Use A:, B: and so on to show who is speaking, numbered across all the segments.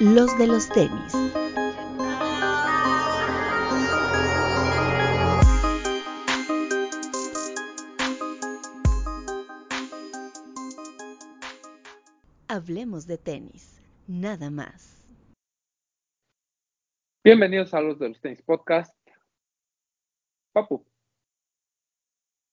A: los de los tenis. Hablemos de tenis, nada más.
B: Bienvenidos a los de los tenis podcast. Papu.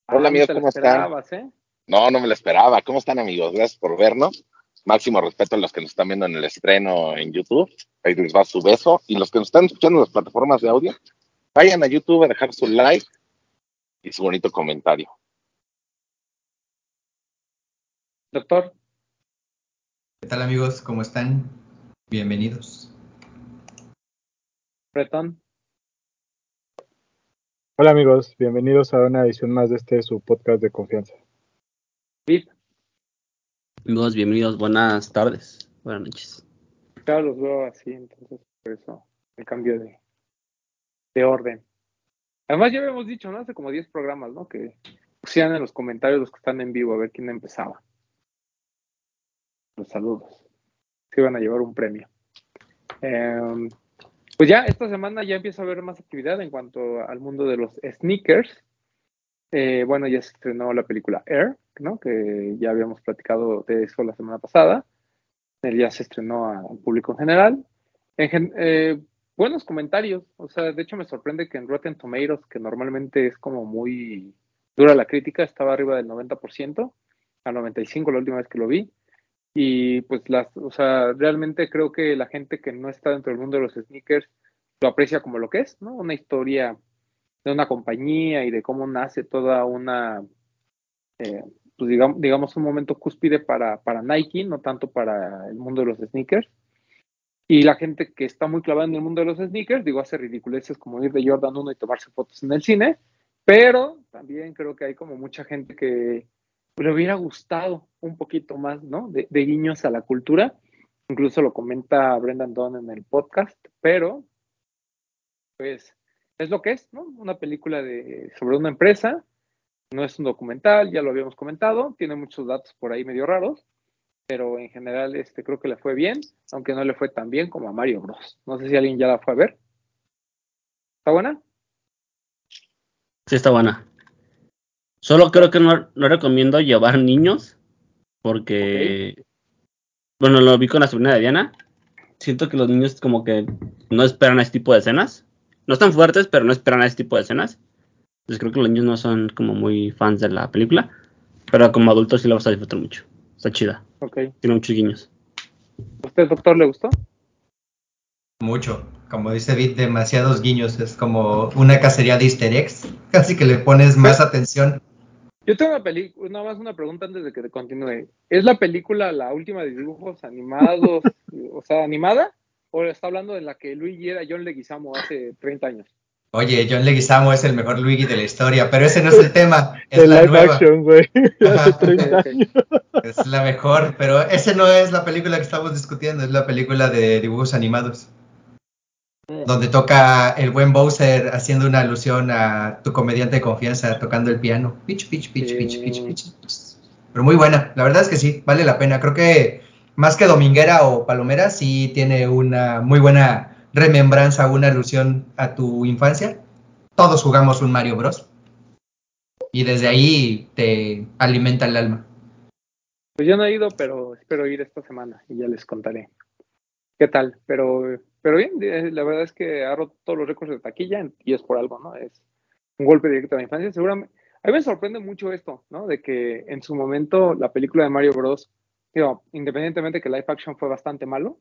C: Hola amigos, ¿cómo están?
B: esperabas, ¿eh?
C: No, no me lo esperaba. ¿Cómo están amigos? Gracias por vernos. Máximo respeto a los que nos están viendo en el estreno en YouTube. Ahí les va su beso. Y los que nos están escuchando en las plataformas de audio, vayan a YouTube a dejar su like y su bonito comentario.
B: Doctor,
D: ¿Qué tal amigos? ¿Cómo están? Bienvenidos.
B: Bretón,
E: Hola amigos, bienvenidos a una edición más de este su podcast de confianza.
F: Amigos, bienvenidos, buenas tardes, buenas noches.
B: claro, los veo así, entonces por eso el cambio de, de orden. Además ya habíamos dicho, ¿no? Hace como 10 programas, ¿no? Que pusieran en los comentarios los que están en vivo a ver quién empezaba. Los saludos. Se iban a llevar un premio. Em, pues ya esta semana ya empieza a haber más actividad en cuanto al mundo de los sneakers. Eh, bueno, ya se estrenó la película Air, ¿no? Que ya habíamos platicado de eso la semana pasada. Él ya se estrenó al público en general. En gen- eh, buenos comentarios. O sea, de hecho me sorprende que en Rotten Tomatoes, que normalmente es como muy dura la crítica, estaba arriba del 90%, a 95% la última vez que lo vi. Y pues las, o sea, realmente creo que la gente que no está dentro del mundo de los sneakers lo aprecia como lo que es, ¿no? Una historia de una compañía y de cómo nace toda una, eh, pues digamos, digamos, un momento cúspide para, para Nike, no tanto para el mundo de los sneakers. Y la gente que está muy clavada en el mundo de los sneakers, digo, hace ridiculeces como ir de Jordan 1 y tomarse fotos en el cine, pero también creo que hay como mucha gente que le hubiera gustado un poquito más, ¿no? De, de guiños a la cultura. Incluso lo comenta Brendan Dunn en el podcast, pero pues es lo que es, ¿no? Una película de, sobre una empresa, no es un documental, ya lo habíamos comentado, tiene muchos datos por ahí medio raros, pero en general este, creo que le fue bien, aunque no le fue tan bien como a Mario Bros. No sé si alguien ya la fue a ver. ¿Está buena?
F: Sí, está buena. Solo creo que no, no recomiendo llevar niños, porque, bueno, lo vi con la sobrina de Diana. Siento que los niños como que no esperan a este tipo de escenas. No están fuertes, pero no esperan a este tipo de escenas. Entonces creo que los niños no son como muy fans de la película, pero como adultos sí la vas a disfrutar mucho. Está chida,
B: Ok.
F: tiene muchos guiños.
B: ¿A usted, doctor, le gustó?
D: Mucho. Como dice Vid, demasiados guiños. Es como una cacería de easter eggs. Casi que le pones más atención.
B: Yo tengo una película, nada más una pregunta antes de que te continúe. ¿Es la película la última de dibujos animados, o sea, animada? ¿O está hablando de la que Luigi era John Leguizamo hace 30 años?
D: Oye, John Leguizamo es el mejor Luigi de la historia, pero ese no es el tema. Es
E: De
D: la
E: live
D: nueva.
E: action, güey. Hace
D: Ajá.
E: 30
B: Ok,
E: años.
D: Es la mejor, pero ese no es la película que estamos discutiendo, es la película de dibujos animados. Donde toca el buen Bowser haciendo una alusión a tu comediante de confianza tocando el piano. Pitch, pitch, pitch, pitch, pitch, pitch. Pero muy buena, la verdad es que sí, vale la pena. Creo que más que Dominguera o Palomera, sí tiene una muy buena remembranza, una alusión a tu infancia. Todos jugamos un Mario Bros. Y desde ahí te alimenta el alma.
B: Pues yo no he ido, pero espero ir esta semana y ya les contaré. ¿Qué tal? Pero, pero bien, eh, la verdad es que ha roto todos los récords de taquilla y es por algo, ¿no? Es un golpe directo a la infancia. Seguramente, a mí me sorprende mucho esto, ¿no? De que en su momento la película de Mario Bros, digo, independientemente que live action fue bastante malo,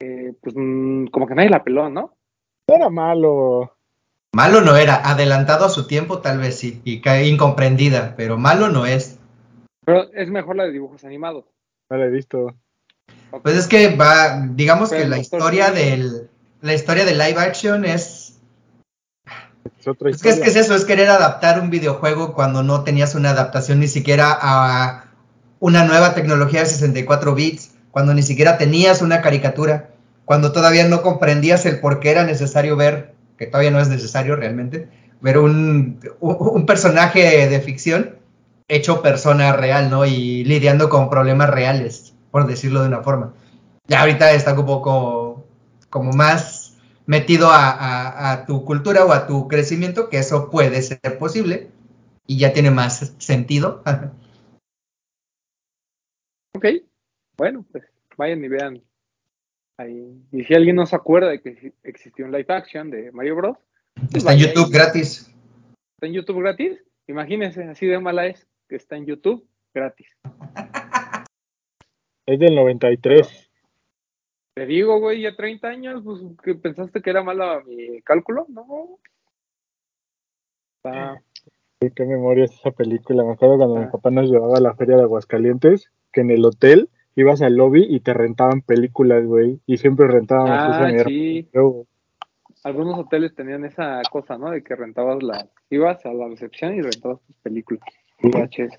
B: eh, pues mm, como que nadie la peló, ¿no?
E: Era malo.
D: Malo no era, adelantado a su tiempo tal vez sí, y cae incomprendida, pero malo no es.
B: Pero es mejor la de dibujos animados.
E: No la he visto.
D: Pues es que va, digamos
B: Pero
D: que la historia
B: sí.
D: del, la historia de live action es,
E: Es otra
D: es que es que es eso, es querer adaptar un videojuego cuando no tenías una adaptación ni siquiera a una nueva tecnología de 64 bits, cuando ni siquiera tenías una caricatura, cuando todavía no comprendías el por qué era necesario ver, que todavía no es necesario realmente, ver un, un- personaje de ficción hecho persona real, ¿no? Y lidiando con problemas reales, por decirlo de una forma. Ya ahorita está un poco como más metido a- a tu cultura o a tu crecimiento, que eso puede ser posible y ya tiene más sentido.
B: Ok, bueno, pues vayan y vean. Ahí. Y si alguien no se acuerda de que exi- existió un live action de Mario Bros,
D: Está en YouTube gratis.
B: está en YouTube gratis. Imagínense, así de mala es que está en YouTube gratis.
E: Es del 93.
B: Te digo, güey, ya 30 años, pues que pensaste que era mala mi cálculo, no. Está-
E: Uy, Qué memoria es esa película. Me acuerdo cuando mi
B: Ah.
E: papá nos llevaba a la feria de Aguascalientes, que en el hotel ibas al lobby y te rentaban películas, güey. Y siempre rentábamos
B: Ah,
E: esa
B: sí. Algunos hoteles tenían esa cosa, ¿no? De que rentabas la, ibas a la recepción y rentabas tus películas. VHS.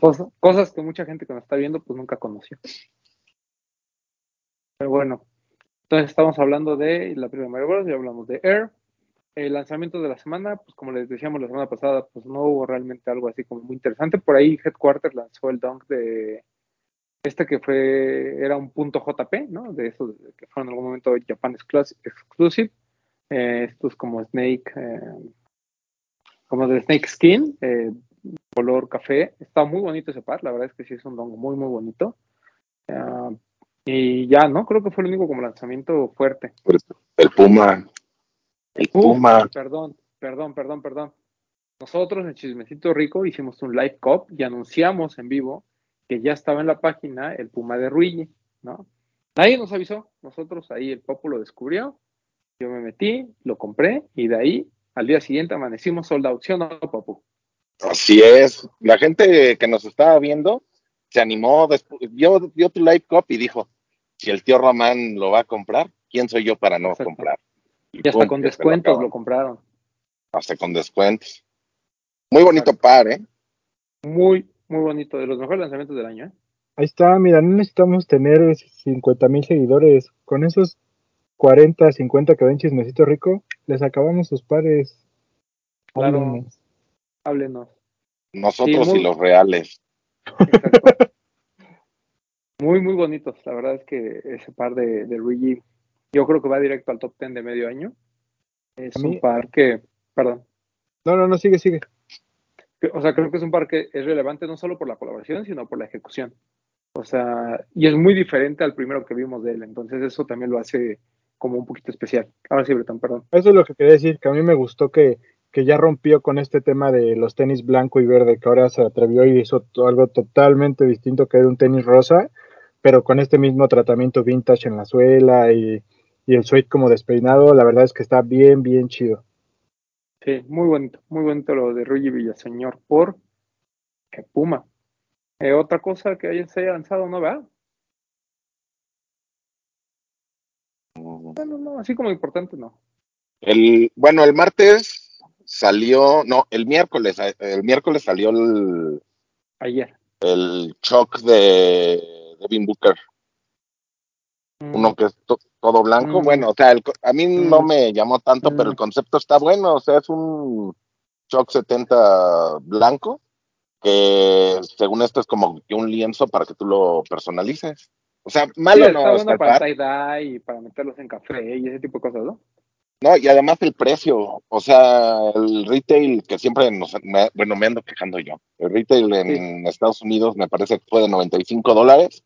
B: Cosa- cosas que mucha gente que nos está viendo pues nunca conoció. Pero bueno, entonces estamos hablando de la primera Mario Bros, ya hablamos de Air. El lanzamiento de la semana, pues como les decíamos la semana pasada, pues no hubo realmente algo así como muy interesante. Por ahí Headquarters lanzó el dunk de este que fue, era un punto JP, ¿no? De esos que fueron en algún momento Japan Exclus- Exclusive. Eh, estos como Snake, eh, como de Snake Skin, eh, color café. Está muy bonito ese par, la verdad es que sí es un dongo muy, muy bonito. Ah, y ya, ¿no? Creo que fue el único como lanzamiento fuerte.
C: El Puma. El
B: Uh,
C: Puma.
B: Perdón, perdón, perdón, perdón. Nosotros en Chismecito Rico hicimos un live cop y anunciamos en vivo que ya estaba en la página el Puma de Ruigi, ¿no? Nadie nos avisó, nosotros ahí el Popo lo descubrió, yo me metí, lo compré y de ahí al día siguiente amanecimos sold out, ¿sí o no, Popo?
C: Así es. La gente que nos estaba viendo se animó, vio, vio tu live cop y dijo, si el tío Román lo va a comprar, ¿quién soy yo para no
B: Exacto.
C: comprar? Y
B: Y hasta
C: pum,
B: con
C: lo
B: descuentos lo compraron.
C: Hasta con descuentos. Muy bonito
B: Exacto.
C: par, ¿eh?
B: Muy, muy bonito, de los mejores lanzamientos del año, ¿eh?
E: ahí está, mira, no necesitamos tener 50 mil seguidores. Con esos 40, 50 que ven chismecito rico, les acabamos sus pares.
B: Claro.
E: Háblenos.
B: Háblenos.
C: Nosotros
B: Sí, muy-
C: y los reales.
B: Exacto. muy, muy bonitos. La verdad es que ese par de, de Luigi, yo creo que va directo al top 10 de medio año. Es
E: mí-
B: un par que, perdón,
E: No, no, no, sigue, sigue.
B: o sea, creo que es un par que es relevante no solo por la colaboración, sino por la ejecución. O sea, y es muy diferente al primero que vimos de él. Entonces, eso también lo hace como un poquito especial. Ahora sí, Breton, perdón.
E: Eso es lo que quería decir, que a mí me gustó que, que ya rompió con este tema de los tenis blanco y verde, que ahora se atrevió y hizo algo totalmente distinto, que era un tenis rosa, pero con este mismo tratamiento vintage en la suela y, y el suede como despeinado, la verdad es que está bien, bien chido.
B: Sí, muy bonito, muy bonito lo de Luigi Villaseñor por eh, Puma. Eh, otra cosa que haya- se haya lanzado, ¿no? ¿Verdad? Bueno, no, así como importante, no.
C: El, bueno, el martes salió, no, el miércoles, eh, el miércoles salió el,
B: Ayer.
C: el shock de Devin Booker, uno que es to- todo blanco.
B: Mm.
C: Bueno, o sea, el co- a mí no me llamó tanto, pero el concepto está bueno, o sea, es un shock 70 blanco, que según esto es como que un lienzo para que tú lo personalices. O sea,
B: Sí,
C: malo
B: está
C: no está
B: bueno para
C: par.
B: tie-dye y para meterlos en café y ese tipo de cosas, ¿no?
C: No, y además el precio, o sea, el retail que siempre nos, me- bueno, me ando quejando yo. El retail en Estados Unidos me parece que fue de 95 dólares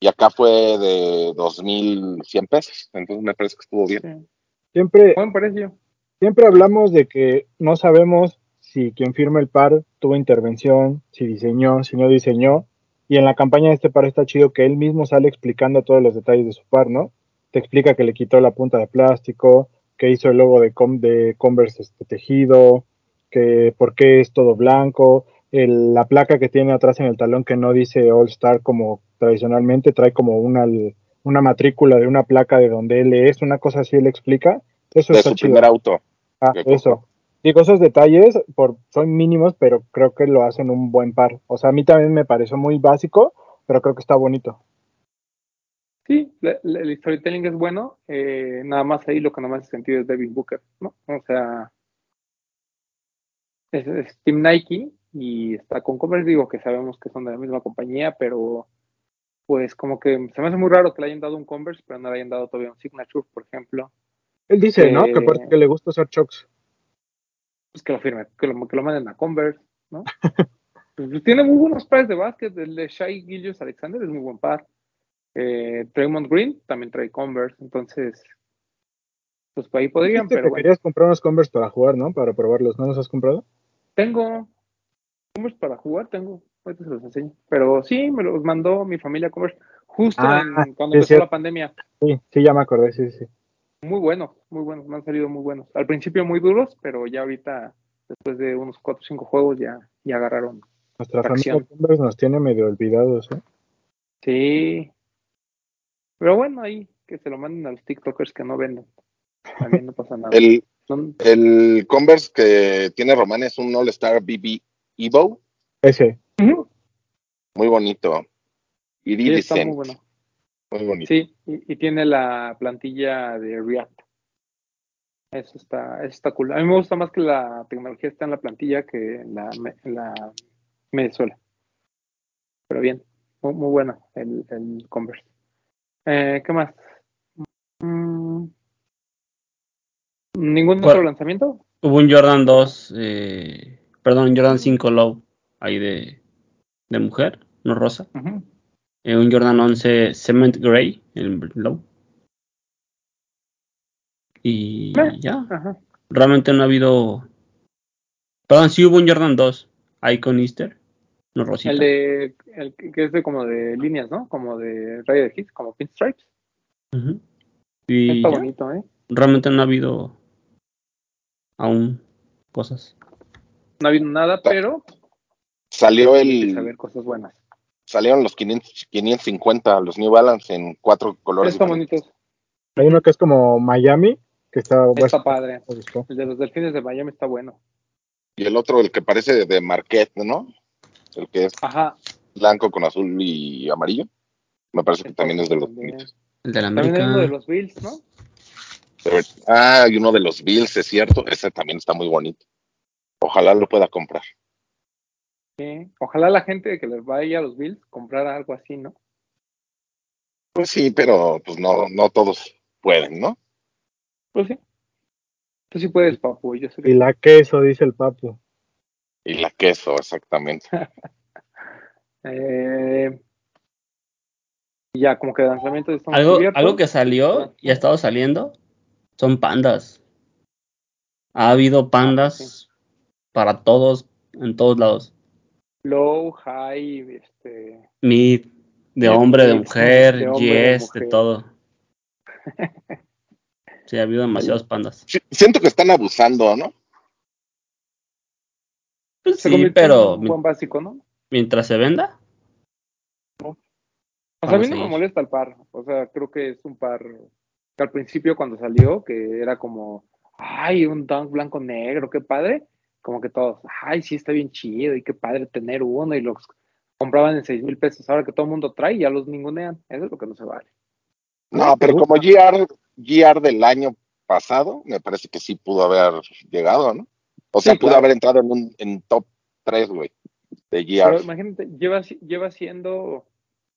C: y acá fue de 2.100 pesos. Entonces me parece que estuvo bien.
B: Sí.
E: Siempre,
B: Buen precio.
E: siempre hablamos de que no sabemos si quien firma el par tuvo intervención, si diseñó, si no diseñó. Y en la campaña de este par está chido que él mismo sale explicando todos los detalles de su par, ¿no? Te explica que le quitó la punta de plástico, que hizo el logo de, Com- de Converse este, tejido, que por qué es todo blanco, el- la placa que tiene atrás en el talón que no dice All Star como tradicionalmente, trae como una, una matrícula de una placa de donde él es, una cosa así él explica. Eso
C: De
E: está
C: su
E: chido.
C: primer auto.
E: Ah, eso. Digo, esos detalles por, son mínimos, pero creo que lo hacen un buen par. O sea, a mí también me pareció muy básico, pero creo que está bonito.
B: Sí, el storytelling es bueno. eh, nada más ahí lo que no me hace sentido es Devin Booker, ¿no? O sea, es, es Team Nike y está con Converse, digo que sabemos que son de la misma compañía, pero pues como que se me hace muy raro que le hayan dado un Converse, pero no le hayan dado todavía un Signature, por ejemplo.
E: Él dice, ¿no?
B: Eh,
E: Que aparte que le gusta usar chocks.
B: Pues que lo firme, que lo, que lo manden a Converse, ¿no? pues tiene muy buenos pares de básquet. El de Shai Gillius Alexander es muy buen par. Eh, Draymond Green también trae Converse, entonces, pues por ahí podrían, pero
E: que
B: bueno.
E: querías comprar unos Converse para jugar, ¿no? Para probarlos. ¿No los has comprado?
B: Tengo Converse para jugar, tengo. Ahorita se los enseño. Pero sí, me los mandó mi familia Converse justo
E: Ah,
B: en- cuando
E: sí,
B: empezó
E: cierto.
B: la pandemia.
E: Sí, sí, ya me acordé, sí, sí.
B: Muy buenos, muy buenos, me han salido muy buenos. Al principio muy duros, pero ya ahorita, después de unos 4 o 5 juegos, ya, ya agarraron.
E: Nuestra
B: Tracción.
E: familia Converse nos tiene medio olvidados, ¿eh?
B: Sí. Pero bueno, ahí que se lo manden a los TikTokers que no venden. También no pasa nada.
C: El, el Converse que tiene Román es un All Star BB Evo,
E: Ese.
C: Muy bonito.
B: sí, está muy bueno.
C: muy bonito.
B: Sí, y, y tiene la plantilla de React. Eso está, eso está cool. A mí me gusta más que la tecnología está en la plantilla que en la, en la Venezuela. Pero bien, muy, muy bueno el, el Converse. Eh, ¿Qué más? Mm, ¿Ningún otro lanzamiento?
F: Hubo un Jordan 2, eh, perdón, un Jordan 5 Low, ahí de, de mujer, no rosa. Eh, un Jordan 11 Cement Gray, el Low. Y ya,
B: Ajá.
F: realmente no ha habido... Perdón, sí hubo un Jordan 2, Icon Easter, no rosita.
B: El de, el que es de como de líneas, ¿no? Como de rayo de hit, como pinstripes.
F: Ujú. Y
B: Está
F: ya,
B: bonito, ¿eh?
F: realmente no ha habido aún cosas.
B: No ha habido nada, pero
C: Salió el,
B: ver cosas buenas.
C: salieron los 500, 550, los New Balance en cuatro colores
B: Están bonitos.
E: Hay uno que es como Miami, que está...
B: Está padre. El de los delfines de Miami está bueno.
C: Y el otro, el que parece de, Marquette, ¿no? El que es
B: Ajá.
C: blanco con azul y amarillo. Me parece que también es de los
B: también.
C: bonitos.
F: El de la
B: También hay
F: América.
B: uno de los Bills, ¿no?
C: Ah, y uno de los Bills, es cierto. Ese también está muy bonito. Ojalá lo pueda comprar.
B: Sí. Ojalá la gente que les vaya a los Bills comprara algo así, ¿no?
C: Pues sí, pero pues no, no todos pueden, ¿no?
B: Pues sí. Tú sí puedes, papu. Yo sé que
E: Y la queso, dice el papu.
C: Y la queso, exactamente.
B: Eh, ya, como que de lanzamiento estamos
F: Algo,
B: cubiertos.
F: algo que salió y ha estado saliendo son pandas. Ha habido pandas para todos, en todos lados.
B: Low, high, este.
F: Mid, de hombre, de mujer,
B: de hombre, de
F: yes, de
B: mujer.
F: todo. Sí, ha habido demasiados pandas.
C: Siento que están abusando, ¿no?
F: Pues sí, pero
B: un buen básico, ¿no?
F: mientras se venda,
B: O sea, a mí no me molesta el par. O sea, creo que es un par que al principio cuando salió, que era como, ay, un dunk blanco negro, qué padre. Como que todos, ay, sí, está bien chido y qué padre tener uno y los compraban en seis mil pesos. Ahora que todo el mundo trae, ya los ningunean. Eso es lo que no se vale.
C: No, pero como GR, GR del año pasado, me parece que sí pudo haber llegado, ¿no? O sea,
B: Sí,
C: pudo
B: claro.
C: haber entrado en un en top 3, güey, de
B: Pero
C: GR.
B: imagínate, lleva, lleva siendo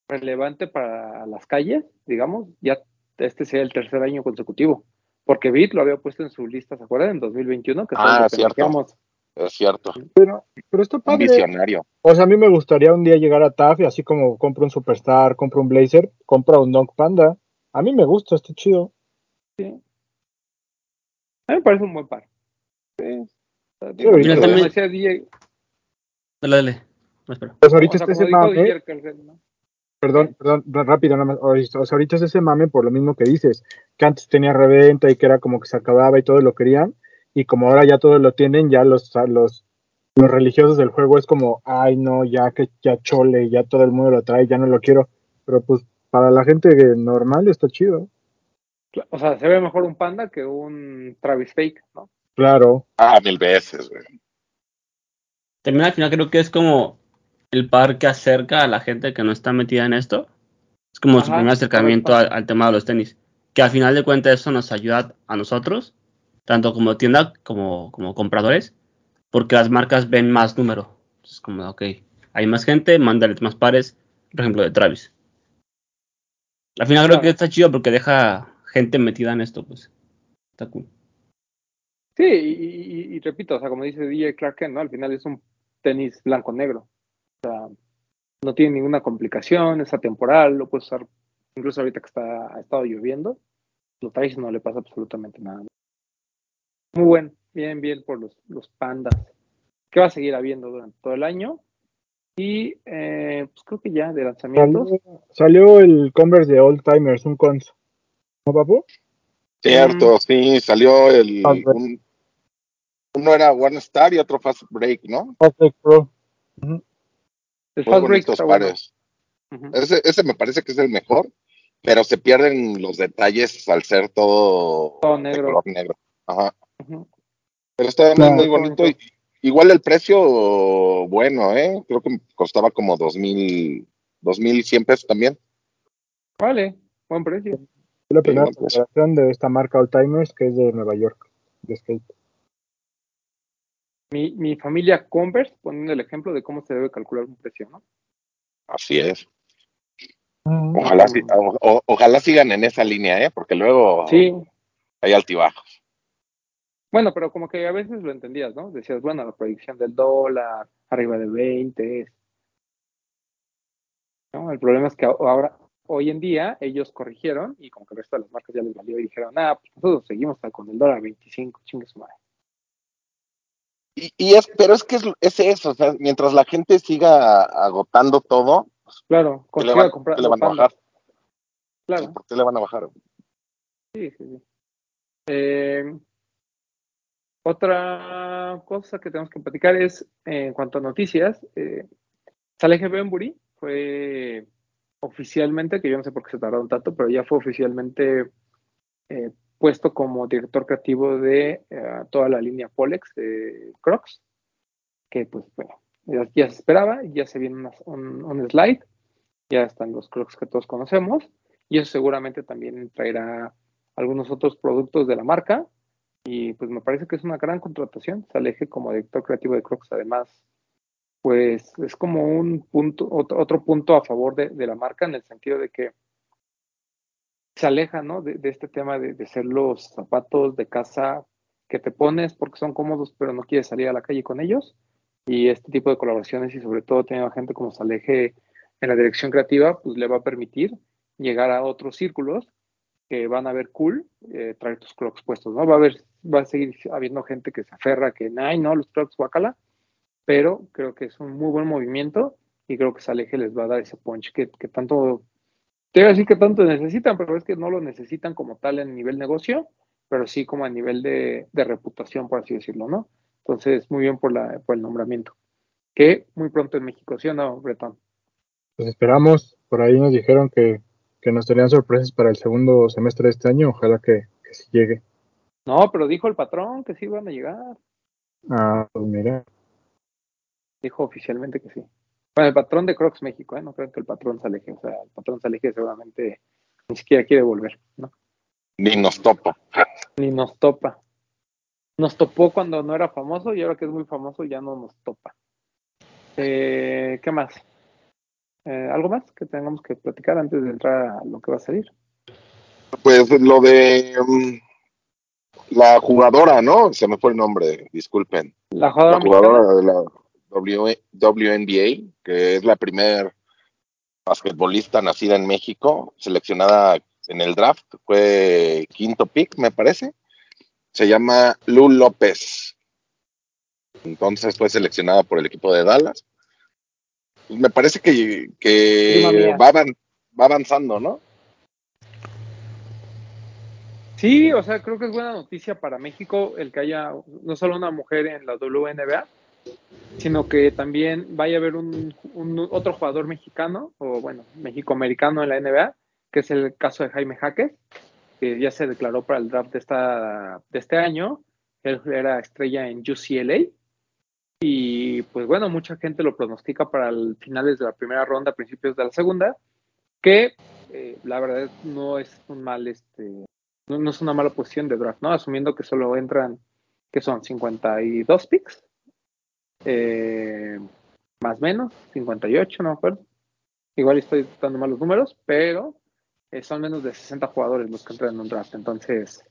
B: relevante para las calles, digamos, ya este sea el tercer año consecutivo. Porque Bit lo había puesto en su lista, ¿se acuerdan? En 2021, que fue
C: Ah,
B: lo que
C: cierto. Es cierto.
E: Pero, pero está
C: Un
E: padre.
C: visionario.
E: O sea, a mí me gustaría un día llegar a TAF y así como compro un Superstar, compro un Blazer, compro un Dunk Panda. A mí me gusta, está chido.
B: Sí. A mí me parece un buen par. Sí.
E: Sí, ahorita-
B: como
F: también-
B: decía DJ,
F: dale, dale. No, espera.
E: Pues ahorita
B: o sea,
E: está
B: como
E: ese
B: dijo
E: mame,
B: DJ Kerkel, ¿no?
E: perdón, perdón, rápido nada más. O sea, ahorita es ese mame por lo mismo que dices, que antes tenía reventa y que era como que se acababa y todos lo querían. Y como ahora ya todos lo tienen, ya los, los, los religiosos del juego es como, ay no, ya que ya chole, ya todo el mundo lo trae, ya no lo quiero. Pero pues para la gente normal está chido.
B: O sea, se ve mejor un panda que un Travis Fake, ¿no?
E: Claro.
C: Ah, mil veces, güey.
F: También al final creo que es como el par que acerca a la gente que no está metida en esto. Es como su
B: Ajá,
F: primer acercamiento al, al tema de los tenis. Que al final de cuentas eso nos ayuda a nosotros, tanto como tienda como, como compradores, porque las marcas ven más número. Es como, ok, hay más gente, mándale más pares, por ejemplo, de Travis. Al final creo que está chido porque deja gente metida en esto, pues. Está cool.
B: Sí, y, y- y repito, o sea, como dice DJ Clark Kent, ¿no? Al final es un tenis blanco-negro. O sea, no tiene ninguna complicación, es atemporal, lo puedes usar incluso ahorita que está, ha estado lloviendo, lo traes y no le pasa absolutamente nada. Muy bueno, bien, bien por los, los pandas, que va a seguir habiendo durante todo el año. Y eh, pues creo que ya de lanzamientos.
E: Salió, salió el Converse de Old Timers, un cons. ¿No, papu?
C: Cierto, sí, salió el. Un- uno era One Star y otro Fast Break, ¿no?
E: Fast Break Pro.
B: El
C: Muy
B: Fast Break
C: bonitos
B: está bueno.
C: pares. Ese, ese me parece que es el mejor, pero se pierden los detalles al ser todo,
B: Todo
C: de
B: negro.
C: color negro. Ajá. Pero está muy,
E: Claro.
C: muy bonito. y- igual el precio, bueno, ¿eh? Creo que costaba como dos mil, dos mil cien pesos también.
B: Vale, buen precio.
E: Es la primera de esta marca Old Timers que es de Nueva York, de skate.
B: Mi, mi familia Converse, poniendo el ejemplo de cómo se debe calcular un precio, ¿no?
C: Así es. Ojalá, o- ojalá sigan en esa línea, ¿eh? Porque luego
B: Sí,
C: hay altibajos.
B: Bueno, pero como que a veces lo entendías, ¿no? Decías, bueno, la proyección del dólar, arriba de 20. ¿no? El problema es que ahora, hoy en día, ellos corrigieron y como que el resto de las marcas ya les valió y dijeron, ah, pues nosotros seguimos con el dólar 25, chingue su madre.
C: Y, y es, pero es que es, es eso, o sea, mientras la gente siga agotando todo,
B: Claro,
C: ¿qué le van,
B: comprar
C: qué le van a bajar?
B: Claro.
C: ¿Por qué le van a bajar?
B: Sí, sí, sí. Eh, otra cosa que tenemos que platicar es, eh, en cuanto a noticias, eh, Saleh Benbury fue oficialmente, que yo no sé por qué se tardaron tanto, pero ya fue oficialmente eh, puesto como director creativo de eh, toda la línea Polex de Crocs, que pues bueno, ya, se esperaba, ya se viene un, un slide, ya están los Crocs que todos conocemos, y eso seguramente también traerá algunos otros productos de la marca. Y pues me parece que es una gran contratación. Se aleje como director creativo de Crocs, además, pues es como un punto, otro, otro punto a favor de, de la marca en el sentido de que se aleja, ¿no? De, este tema de, de ser los zapatos de casa que te pones porque son cómodos, pero no quieres salir a la calle con ellos. Y este tipo de colaboraciones y sobre todo teniendo gente como Saleje en la dirección creativa, pues le va a permitir llegar a otros círculos que van a ver cool eh, traer tus crocs puestos, ¿no? Va a haber, va a seguir habiendo gente que se aferra que, ay, no, los crocs guacala, pero creo que es un muy buen movimiento y creo que Saleje les va a dar ese punch que, que tanto, te iba a decir que tanto necesitan, pero es que no lo necesitan como tal en nivel negocio, pero sí como a nivel de, de reputación, por así decirlo, ¿no? Entonces, muy bien por, la, por el nombramiento. Que muy pronto en México, ¿sí o no, Bretón?
E: Pues esperamos, por ahí nos dijeron que, que nos tenían sorpresas para el segundo semestre de este año, ojalá que, que sí llegue.
B: No, pero dijo el patrón que sí iban a llegar.
E: Ah, pues mira,
B: Dijo oficialmente que sí. Bueno, el patrón de Crocs México, ¿eh? No creo que el patrón se aleje. O sea, el patrón se aleje seguramente ni siquiera quiere volver, ¿no?
C: Ni nos topa.
B: Ni nos topa. Nos topó cuando no era famoso y ahora que es muy famoso ya no nos topa. Eh, ¿Qué más? Eh, ¿Algo más que tengamos que platicar antes de entrar a lo que va a salir?
C: Pues lo de mm, la jugadora, ¿no? Se me fue el nombre, disculpen.
B: La jugadora,
C: La jugadora de la W- WNBA, que es la primer basquetbolista nacida en México, seleccionada en el draft, fue quinto pick, me parece. Se llama Lu López. Entonces fue seleccionada por el equipo de Dallas. Pues me parece que, que va, va avanzando, ¿no?
B: Sí, o sea, creo que es buena noticia para México el que haya no solo una mujer en la WNBA, sino que también vaya a haber un, un- otro jugador mexicano, o bueno, mexicoamericano en la NBA, que es el caso de Jaime Jaques, que ya se declaró para el draft de, esta, de este año. Él era estrella en UCLA. Y pues bueno, mucha gente lo pronostica para el finales de la primera ronda, principios de la segunda, que eh, la verdad no es un mal este no, es una mala posición de draft, ¿no? Asumiendo que solo entran, que son 52 picks, eh, más o menos, 58, no me acuerdo. Igual estoy dando malos números, pero eh, son menos de 60 jugadores los que entran en un draft. Entonces,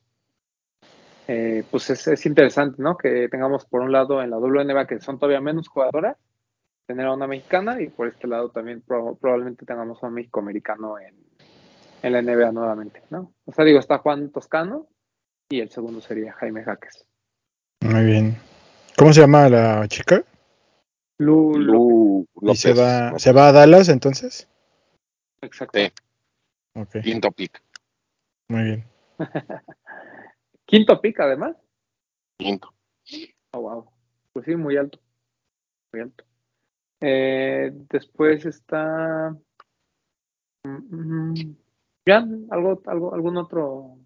B: eh, pues es, es interesante, ¿no? Que tengamos por un lado en la WNBA que son todavía menos jugadoras, tener a una mexicana y por este lado también prob- probablemente tengamos a un México-americano en, en la NBA nuevamente, ¿no? O sea, digo, está Juan Toscano y el segundo sería Jaime Jaques.
E: Muy bien. ¿Cómo se llama la chica?
B: Lu,
E: ¿Y se va,
C: ¿no?
E: se va a Dallas entonces?
B: exacto.
C: Sí.
E: Ok,
C: Quinto pick.
E: muy bien.
B: Quinto pick, además.
C: Quinto.
B: Oh, wow. Pues sí, muy alto. Muy alto. Eh, después está. mm, mm, ya, algo, algo, algún otro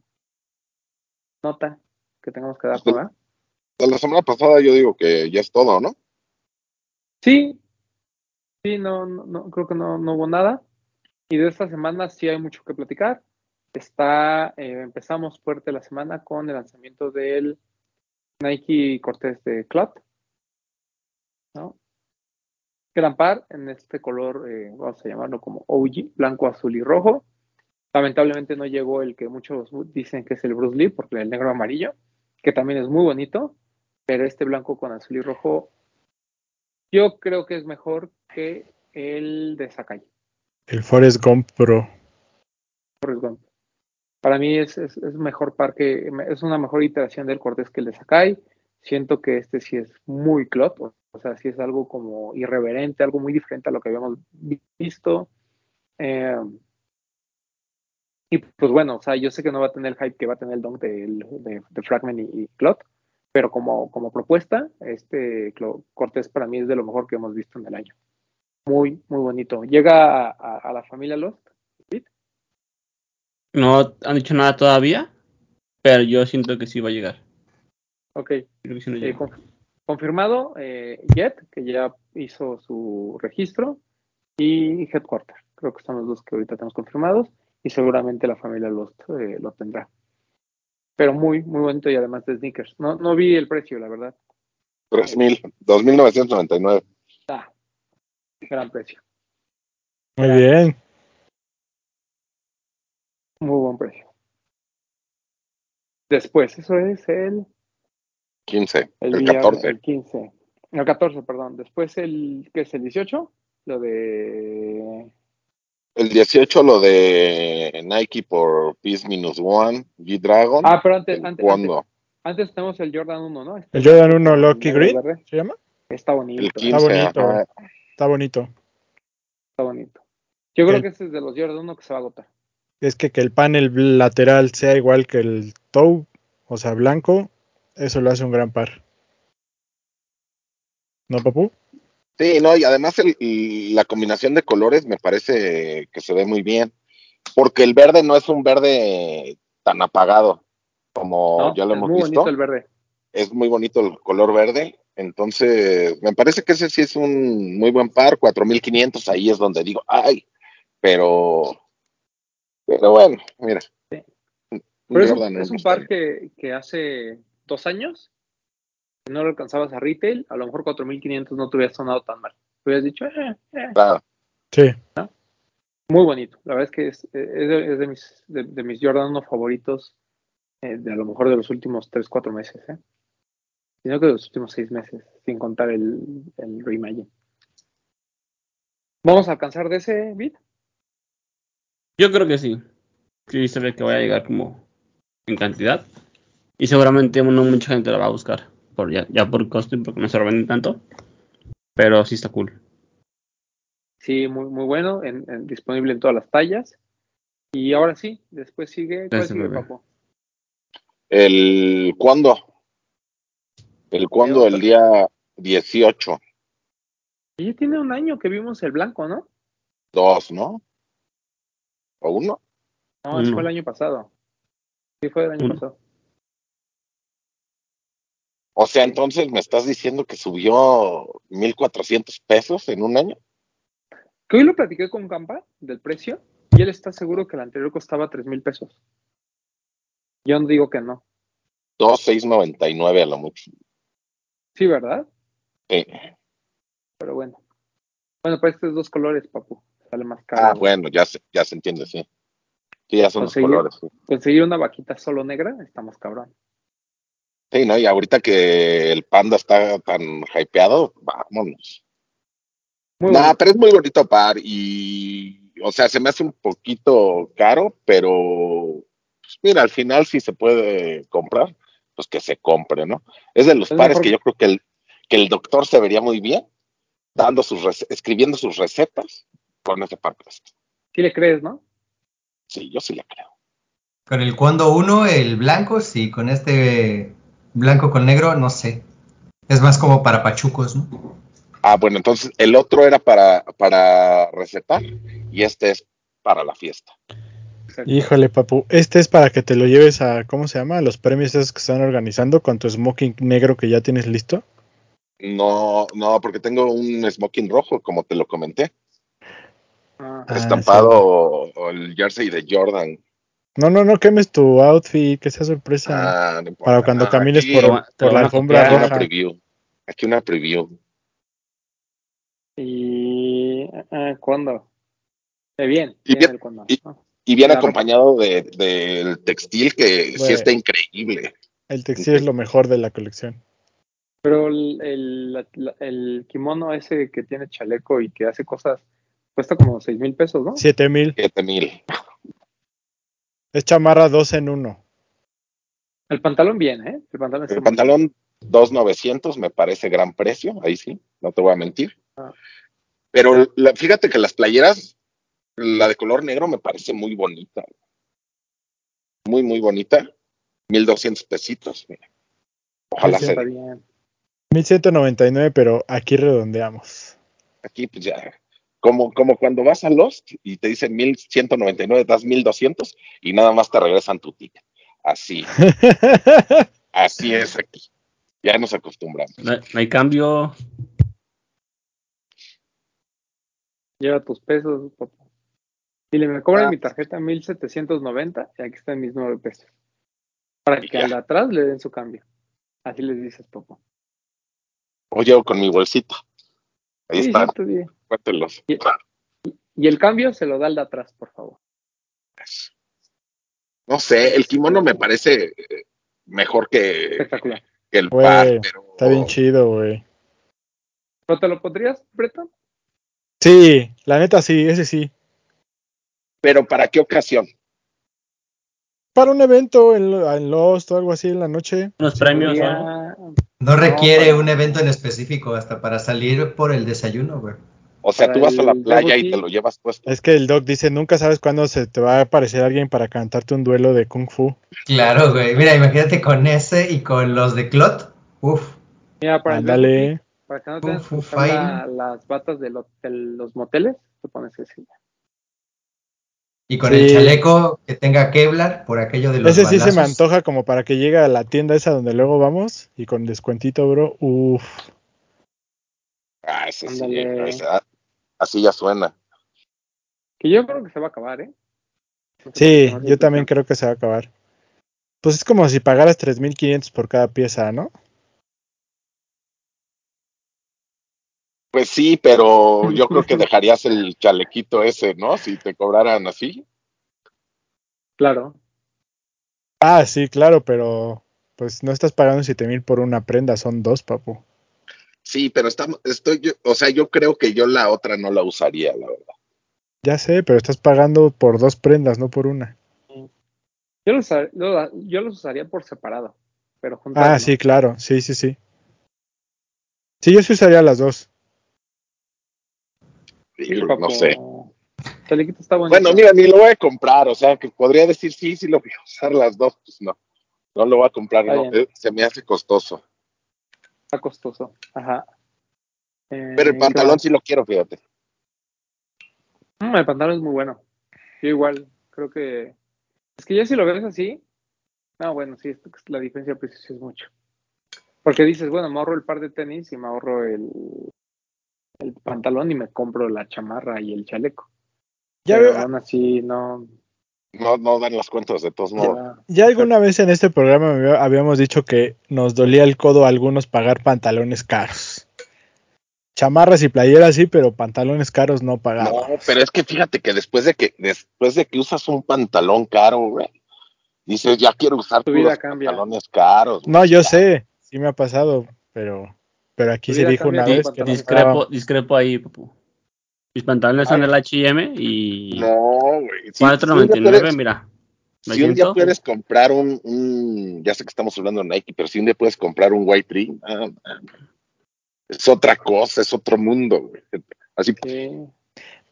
B: nota que tengamos que dar, ¿verdad?
C: De la semana pasada yo digo que ya es todo, ¿no?
B: Sí, sí, no, no, no, creo que no, no hubo nada. Y de esta semana sí hay mucho que platicar. Está, eh, empezamos fuerte la semana con el lanzamiento del Nike Cortés de Club. ¿no? Gran par en este color, eh, vamos a llamarlo como OG, blanco, azul y rojo. Lamentablemente no llegó el que muchos dicen que es el Bruce Lee, porque el negro amarillo, que también es muy bonito, pero este blanco con azul y rojo, yo creo que es mejor que el de Sakai.
E: El Forrest Gump Pro.
B: Forrest Gump. Para mí es, es, es mejor par que, es una mejor iteración del Cortés que el de Sakai. Siento que este sí es muy clot, o, sea, sí es algo como irreverente, algo muy diferente a lo que habíamos visto. Eh, y pues bueno, o sea, yo sé que no va a tener el hype que va a tener el dunk de, de, de Fragment y, y Clot, pero como, como propuesta, este Cortés para mí es de lo mejor que hemos visto en el año. Muy, muy bonito. Llega a, a- a la familia Lost.
F: No han dicho nada todavía, pero yo siento que sí va a llegar.
B: Ok.
F: Creo que sí no
B: Eh, conf- confirmado eh, Jet, que ya hizo su registro, y Headquarter. Creo que son los dos que ahorita tenemos confirmados, y seguramente la familia Lost eh, lo tendrá. Pero muy, muy bonito y además de sneakers. No, no vi el precio, la verdad.
C: 3.000, 2.999.
B: Ah, gran precio.
E: Muy bien.
B: Muy buen precio. Después, eso es el,
C: 15,
B: el,
C: el
B: viernes,
C: 14.
B: el 15. El 14, perdón. Después el, ¿qué es el 18? Lo de
C: El 18 lo de Nike por Peace Minus One, G-Dragon.
B: Ah, pero antes,
C: el
B: antes,
C: Cuando,
B: antes, antes tenemos el Jordan 1, ¿no? Este
E: El Jordan
B: blanco
E: 1
B: con
E: Lucky Green. ¿se llama?
B: Está bonito,
C: el
B: ¿eh?
C: 15,
E: bonito.
C: ajá.
E: Está bonito.
B: está bonito. Yo creo que este es de los Jordan 1 que se va a agotar.
E: Es que que el panel lateral sea igual que el toe, o sea, blanco, eso lo hace un gran par. ¿No, papu?
C: Sí, no, y además el- la combinación de colores me parece que se ve muy bien, porque el verde no es un verde tan apagado como
B: ¿no?
C: Ya lo
B: es
C: hemos
B: muy
C: visto.
B: bonito el verde.
C: Es muy bonito el color verde, entonces me parece que ese sí es un muy buen par, 4500, ahí es donde digo, ay, pero, pero bueno, mira.
B: Sí.
C: un
B: Pero es un,
C: Jordan
B: es un
C: uno
B: par que, que hace dos años si no lo alcanzabas a retail, a lo mejor 4500 no te hubiera sonado tan mal. Te hubieras dicho, eh, eh.
C: Claro,
E: Sí.
B: Muy bonito. La verdad es que es, es de, es de mis, de, de mis Jordan 1 favoritos, eh, de a lo mejor de los últimos 3, 4 meses, ¿eh? Sino que de los últimos 6 meses, sin contar el, el Reimagine. ¿Vamos a alcanzar de ese bit?
F: Yo creo que sí. Sí, se ve que va a llegar como en cantidad. Y seguramente no mucha gente la va a buscar. Por ya, ya por costo y porque no se lo venden tanto. Pero sí está cool.
B: Sí, muy, muy bueno, en, en- disponible en todas las tallas. Y ahora sí, después sigue. ¿Cuál sigue, papo?
C: el cuándo, el cuándo, el día 18,
B: Y ya tiene un año que vimos el blanco, ¿no?
C: 2, ¿no? ¿O uno?
B: No, ese
F: Uno.
B: fue el año pasado. Sí, fue el año
F: Uno.
B: pasado.
C: O sea, entonces me estás diciendo que subió 1.400 pesos en un año.
B: Que hoy lo platiqué con Campa del precio y él está seguro que el anterior costaba 3 mil pesos. Yo no digo que no.
C: 2.699 a lo mucho.
B: Sí, ¿verdad?
C: Sí.
B: Pero bueno. Bueno, pues estos dos colores, papu. Sale más caro.
C: Ah, bueno, ya se, ya se entiende, sí. Sí, ya son los colores. sí.
B: Conseguir una vaquita solo negra, estamos cabrón.
C: Sí, ¿no? Y ahorita que el panda está tan hypeado, vámonos.
B: Muy
C: No, pero es muy bonito par y, o sea, se me hace un poquito caro, pero pues mira, al final si se puede comprar, pues que se compre, ¿no? Es de los
B: Es
C: pares
B: mejor-
C: que yo creo que el, que el doctor se vería muy bien dando sus escribiendo sus recetas con ese par presto.
B: Sí le crees, ¿no?
C: Sí, yo sí le creo.
D: Con el Kondo 1, el blanco, sí, con este blanco con negro, no sé. Es más como para pachucos, ¿no?
C: Ah, bueno, entonces el otro era para, para recetar y este es para la fiesta.
E: Híjole, papu. Este es para que te lo lleves a, ¿cómo se llama? A los premios esos que están organizando con tu smoking negro que ya tienes listo.
C: No, no, porque tengo un smoking rojo, como te lo comenté,
B: Ah,
E: Ah,
C: estampado o, o el jersey de Jordan.
E: No, no, no quemes tu outfit, que sea sorpresa.
C: Ah, no
E: para cuando camines
C: aquí-
E: por, por la alfombra.
C: Aquí una preview. Aquí una preview.
B: y ah, ¿cuándo? Eh, bien,
C: Y
B: bien
C: bien- y-
B: ropa.
C: acompañado de, del textil que sí
E: Bueno.
C: está increíble.
E: El textil es lo mejor de la colección.
B: Pero el, el kimono ese que tiene chaleco y que hace cosas, cuesta como seis mil pesos, ¿no?
E: 7000.
C: 7000.
E: Es chamarra 2 en 1.
B: El pantalón bien, ¿eh? El pantalón
C: El pantalón 2,900 me parece gran precio. Ahí sí, no te voy a mentir.
B: Ah.
C: Pero la- fíjate que las playeras, la de color negro me parece muy bonita. Muy, muy bonita. 1200 pesitos. mira. Ojalá
B: bien.
C: se
B: Está
C: dé.
B: bien.
E: 1199, pero aquí redondeamos.
C: Aquí, pues ya. Como, como cuando vas a Lost y te dicen 1199, das 1200 y nada más te regresan tu ticket. Así, así es aquí. Ya nos acostumbramos.
F: No, no hay cambio.
B: Lleva tus pesos, papá. Dile, me cobran
C: Ah.
B: mi tarjeta 1790 y aquí están mis nueve pesos. Para que al de atrás le den su cambio. Así les dices, papá.
C: O llego con mi bolsita. Ahí
B: Sí,
C: están,
B: Y- Y el cambio se lo da al de atrás, por favor.
C: No sé, el kimono me parece eh, mejor que,
B: Espectacular.
C: que el
E: Güey,
C: par, pero
E: Está bien chido, güey.
B: ¿Pero te lo pondrías, Breton?
E: Sí, la neta sí, ese sí.
C: pero ¿para qué ocasión?
E: Para un evento en, en Lost o algo así en la noche.
F: Unos premios, ¿no?
D: No requiere un evento en específico hasta para salir por el desayuno, güey.
C: O sea, tú vas a la playa y te lo llevas puesto.
E: Es que el doc dice, nunca sabes cuándo se te va a aparecer alguien para cantarte un duelo de kung fu.
D: Claro, güey. Mira, imagínate con ese y con los de Clot. Uf.
B: Mira, para debutí, para que no usar la- las batas de, lo- de los moteles, te pones ese.
D: Y con
E: Sí.
D: el chaleco que tenga Kevlar por aquello de los
E: Ese sí se me antoja como para que llegue a la tienda esa donde luego vamos y con descuentito, bro. Uf.
C: Ah, ese sí, así ya suena.
B: Que yo creo que se va a acabar, ¿eh?
E: Sí,
B: no
E: yo también creo que se va a acabar. Pues es como si pagaras 3.500 por cada pieza, ¿no?
C: Pues sí, pero yo creo que dejarías el chalequito ese, ¿no? Si te cobraran así.
B: Claro.
E: Ah, sí, claro, pero pues no estás pagando 7.000 por una prenda, son dos, papu.
C: Sí, pero estamos, estoy, yo, o sea, yo creo que yo la otra no la usaría, la verdad.
E: Ya sé, pero estás pagando por dos prendas, no por una.
B: Yo los, yo los usaría por separado, pero juntos.
E: Ah, sí, claro, sí, sí, sí. Sí, yo sí usaría las dos.
C: Híjole, no sé.
B: Está.
C: Bueno, mira, ni lo voy a comprar, o sea, que podría decir sí, sí lo voy a usar las dos, pues no. No lo voy a comprar,
B: Está
C: no, eh, se me hace costoso.
B: Está costoso. Ajá. Eh,
C: Pero el
B: ¿qué
C: pantalón sí lo quiero, fíjate.
B: Mm, el pantalón es muy bueno. Yo igual, creo que. Es que ya si lo ves así. No, bueno, sí, la diferencia de precios sí es mucho. Porque dices, bueno, me ahorro el par de tenis y me ahorro el, el pantalón y me compro la chamarra y el chaleco.
E: Ya,
B: Pero
E: ve-
B: aún así, no.
C: No, no dan las cuentas de todos modos.
B: ya-
E: alguna vez en este programa había- habíamos dicho que nos dolía el codo a algunos pagar pantalones caros. chamarras y playeras sí, pero pantalones caros no pagaba.
C: No, pero es que fíjate que después de que después de que usas un pantalón caro, güey, dices, ya quiero usar
B: Tu vida
C: puros
B: cambia.
C: pantalones caros. güey.
E: No, yo sé, sí me ha pasado, pero pero aquí se dijo una vez que
F: Discrepo, discrepo ahí, papu. Mis pantalones son el H&M y
C: No, güey. Si- si un día
F: 4.99,
C: puedes-
F: mira.
C: Si un día puedes comprar un, un- ya sé que estamos hablando de Nike, pero si un día puedes comprar un White Tree, ah, es otra cosa, es otro mundo, güey. Así,
B: Sí.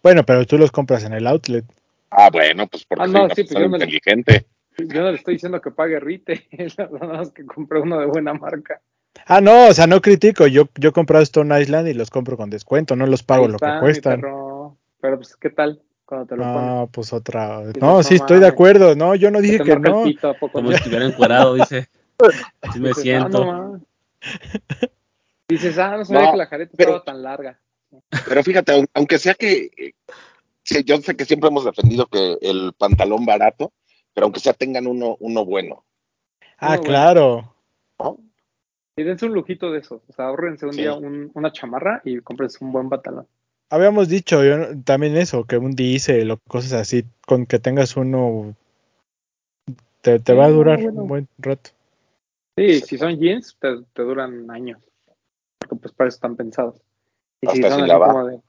E: Bueno, pero tú los compras en el outlet.
C: ah, bueno, pues porque
B: Ah, no, sí, pues yo me-
C: inteligente.
B: Yo no le estoy diciendo que pague Rite, nada más que compré uno de buena marca.
E: Ah, no, o sea, no critico. Yo, yo he comprado Stone Island y los compro con descuento, no los pago lo que cuestan.
B: perro. Pero pues, ¿qué tal cuando te lo pones?
E: Ah, pues otra. No,
B: no
E: sí, estoy de acuerdo. No, yo no dije que no.
B: pito, ¿a poco
F: Como
B: no?
F: si estuviera encuerado, dice. Así me
B: Dices, ah,
F: siento.
B: no. Dices, ah, no sabía
C: No,
B: que la jareta
C: pero-
B: estaba tan larga.
C: Pero fíjate, aun- aunque sea que, eh, sí, yo sé que siempre hemos defendido que el pantalón barato, pero aunque sea tengan uno, uno bueno.
E: Ah,
B: bueno.
E: claro.
B: Y dense un lujito de esos. O sea, ahorrense un
C: Sí.
B: día un- una chamarra y cómprense un buen pantalón.
E: Habíamos dicho yo, también eso, que un diésel o cosas así, con que tengas uno, te, te
B: Sí,
E: va a durar
B: bueno.
E: un buen rato.
B: Sí, si son jeans, te, te duran años. Porque pues para eso están pensados. Y si
C: Hasta
B: son
C: sin
B: así
C: lavar.
B: como de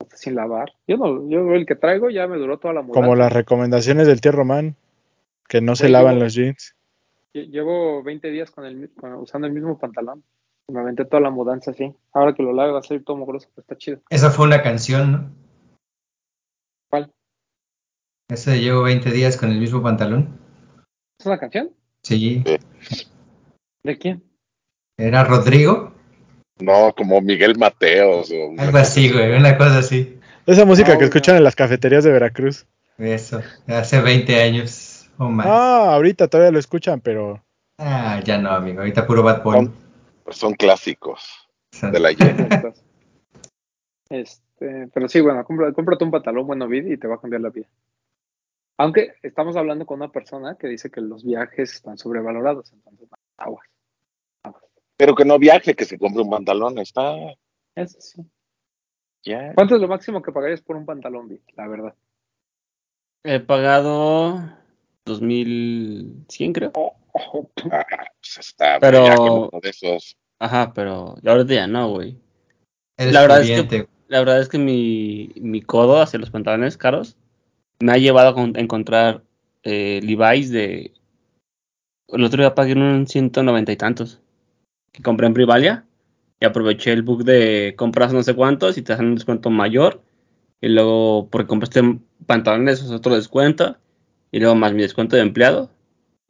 B: hasta sin lavar. Yo no, yo el que traigo ya me duró toda la mudanza.
E: Como las recomendaciones del tío Román, que no se lavan
B: yo-
E: los jeans.
B: Lle- Llevo 20 días con el, con- usando el mismo pantalón. Me aventé toda la mudanza así. Ahora que lo lave va a salir todo mugroso, pero está chido.
D: Esa fue una canción, ¿no?
B: ¿Cuál?
D: Ese de llevo 20 días con el mismo pantalón.
B: ¿Es una canción?
D: Sí.
B: ¿De quién?
D: Era Rodrigo.
C: No, como Miguel Mateos. O
D: Algo así, güey. Una cosa así.
E: Esa música
B: No,
E: que
B: no.
E: escuchan en las cafeterías de Veracruz.
D: Eso. Hace 20 años o más.
E: Ah, ahorita todavía lo escuchan, pero
D: Ah, ya no, amigo. Ahorita puro Bad Bunny.
C: Son, son clásicos de la.
B: Estas. Este, pero sí, bueno, compra- cómprate un pantalón bueno vid y te va a cambiar la vida. Aunque estamos hablando con una persona que dice que los viajes están sobrevalorados, entonces aguas.
C: Pero que no viaje, que se compre un pantalón, está
B: Eso sí.
C: ya.
B: ¿Cuánto es lo máximo que pagarías por un pantalón, Vid? La verdad.
F: He pagado 2100, creo.
C: Ah, pues está
F: Pero-
C: ya con uno de esos.
F: Ajá, pero ya ahorita ya no, güey. La verdad es
D: pudiente.
F: La verdad es que mi, mi codo hacia los pantalones caros me ha llevado a encontrar eh, Levi's de... El otro día pagué un 190 y tantos que compré en Privalia y aproveché el book de compras no sé cuántos y te hacen un descuento mayor y luego porque compraste pantalones es otro descuento y luego más mi descuento de empleado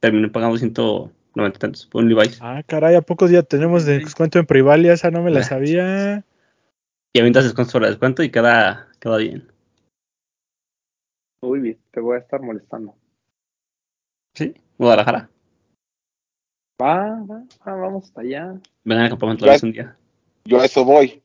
F: terminé pagando 190 y tantos por un Levi's
E: Ah, caray, ¿a pocos días tenemos descuento en Privalia? Esa no me la sabía.
F: y avientas descuento sobre descuento y queda, queda bien.
B: Uy, Vid, te voy a estar molestando.
F: ¿Sí? Guadalajara.
B: Va, va, va, vamos hasta allá.
F: Vengan a comprar pantalones
C: Ya-
F: un día.
C: Yo a eso voy.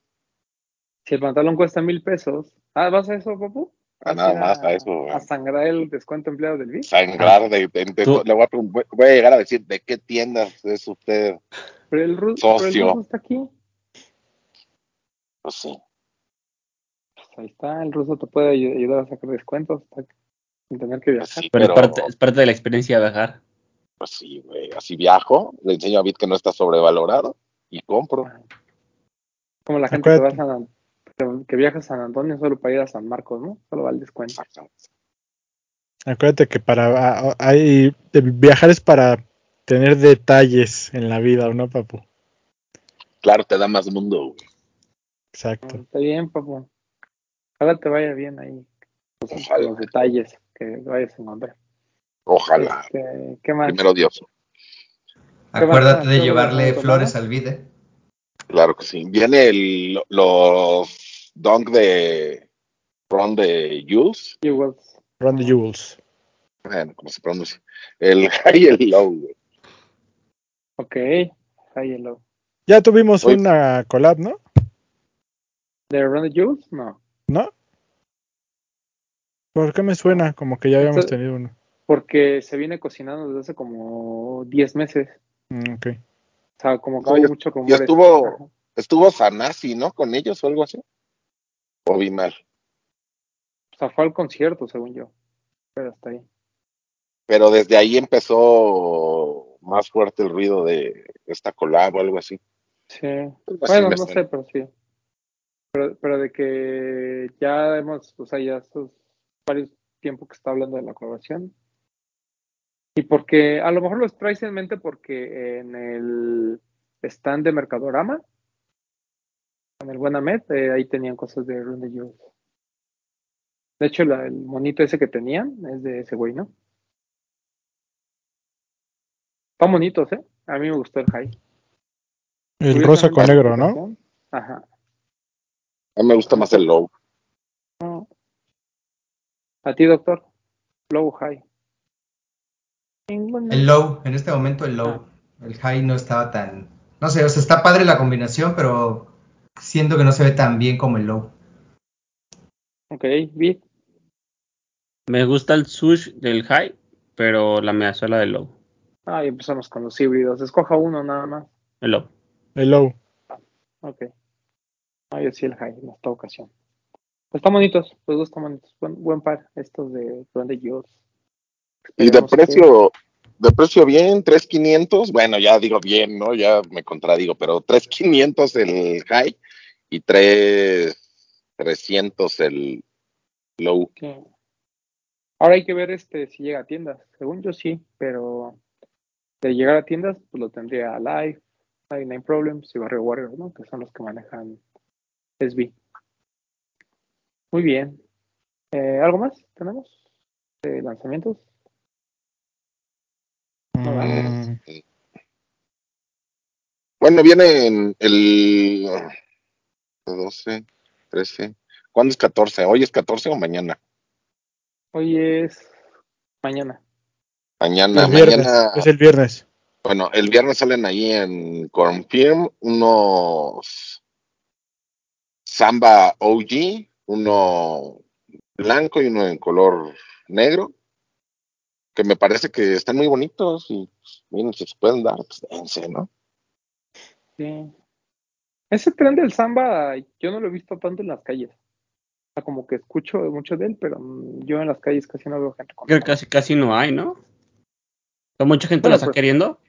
B: Si el pantalón cuesta mil pesos. Ah, ¿vas a eso, papu?
C: A
B: ¿Vas
C: nada más a eso, güey.
B: A sangrar el descuento empleado del Vid.
C: Sangrar de, de- de- le voy a, voy- a llegar a decir de qué tiendas es usted.
B: Pero el, ru- pero el
C: Socio.
B: ruso está aquí.
C: Pues sí.
B: Pues ahí está, el ruso te puede ay- ayudar a sacar descuentos sin tener que
C: Pues
B: viajar.
C: sí,
F: Pero,
C: pero,
F: es, parte, es parte de la experiencia de viajar.
C: pues sí, güey. Así viajo, le enseño a Bit que no está sobrevalorado y compro.
B: Como la gente que va a. San An- que, que viaja a San Antonio solo para ir a San Marcos, ¿no? Solo va el descuento.
E: Acuérdate que para hay, viajar es para tener detalles en la vida, ¿no, papu?
C: Claro, te da más mundo, güey.
E: Exacto.
B: Está bien, papu. Ojalá te vaya bien ahí. Pues,
C: Ojalá.
B: los detalles que vayas a encontrar.
C: Ojalá.
B: Este, ¿Qué más?
C: Primero Dios.
D: Acuérdate de
B: ¿Qué vas a
D: llevarle flores al vide.
C: Claro que sí. Viene el, los dunk de Ron de Jules.
B: Will-
E: Run the Jewels.
C: Bueno, ¿cómo se pronuncia? El high y el low, güey.
B: Ok. High and low.
E: Ya tuvimos
C: Oye.
E: una collab, ¿no?
B: ¿De Run the Jules? No.
E: ¿No? ¿Por qué me suena? Como que ya habíamos
B: Esto-
E: tenido uno.
B: Porque se viene cocinando desde hace como 10 meses.
E: Mm, ok.
B: O sea, como que
C: No,
B: mucho
C: ya estuvo- estuvo Sanasi, ¿no? Con ellos o algo así. O vi mal.
B: O sea, fue al concierto, según yo. Pero hasta ahí.
C: Pero desde ahí empezó más fuerte el ruido de esta collab o algo así.
B: Sí.
C: Algo así
B: Bueno, no sé, pero sí. Pero, pero de que ya hemos, o sea, ya estos varios tiempo que está hablando de la colaboración. Y porque a lo mejor los traes en mente porque en el stand de Mercadorama, en el Buenamed, eh, ahí tenían cosas de Run the Jewels. De hecho, la- el monito ese que tenían es de ese güey, ¿no? Están bonitos, ¿eh? A mí me gustó el high.
E: El rosa con negro, ¿no?
B: Ajá.
C: A mí me gusta más el low.
B: No. A ti, doctor. Low high.
D: El low, en este momento el low. El high no estaba tan. No sé, o sea, está padre la combinación, pero siento que no se ve tan bien como el low.
B: Ok, beat.
F: Me gusta el sush del high, pero la mediazuela del low.
B: Ah, y empezamos con los híbridos. Escoja uno nada más.
F: El low.
E: El low.
B: Ok. Ah, yo sí el high en esta ocasión. Pues están bonitos, los dos están bonitos. Buen, buen par, estos de the Jewels.
C: Y de
B: que-
C: precio, de precio bien, 3.500. Bueno, ya digo bien, ¿no? Ya me contradigo, pero 3.500 el high y 3.300 el low.
B: Ahora hay que ver este si llega a tiendas. Según yo sí, pero de llegar a tiendas, pues lo tendría Live, 99 Problems y Barrio Warrior, ¿no? Que son los que manejan SB. Muy bien. Eh, ¿Algo más tenemos? ¿De lanzamientos?
E: Mm,
C: Bueno, viene en el 12, 13. ¿Cuándo es 14? ¿Hoy es 14 o mañana?
B: Hoy es mañana.
C: Mañana,
E: el viernes.
C: mañana.
E: Es el viernes.
C: Bueno, el viernes salen ahí en Confirm unos Samba OG, uno blanco y uno en color negro, que me parece que están muy bonitos y pues, miren, si se pueden dar, pues dense, ¿no?
B: Sí. Ese tren del samba, yo no lo he visto tanto en las calles. O sea, como que escucho mucho de él, pero mm, yo en las calles casi no veo gente con
F: Creo que casi, casi no hay, ¿no? O sea, mucha gente
B: Bueno,
F: lo está
B: pues-
F: queriendo,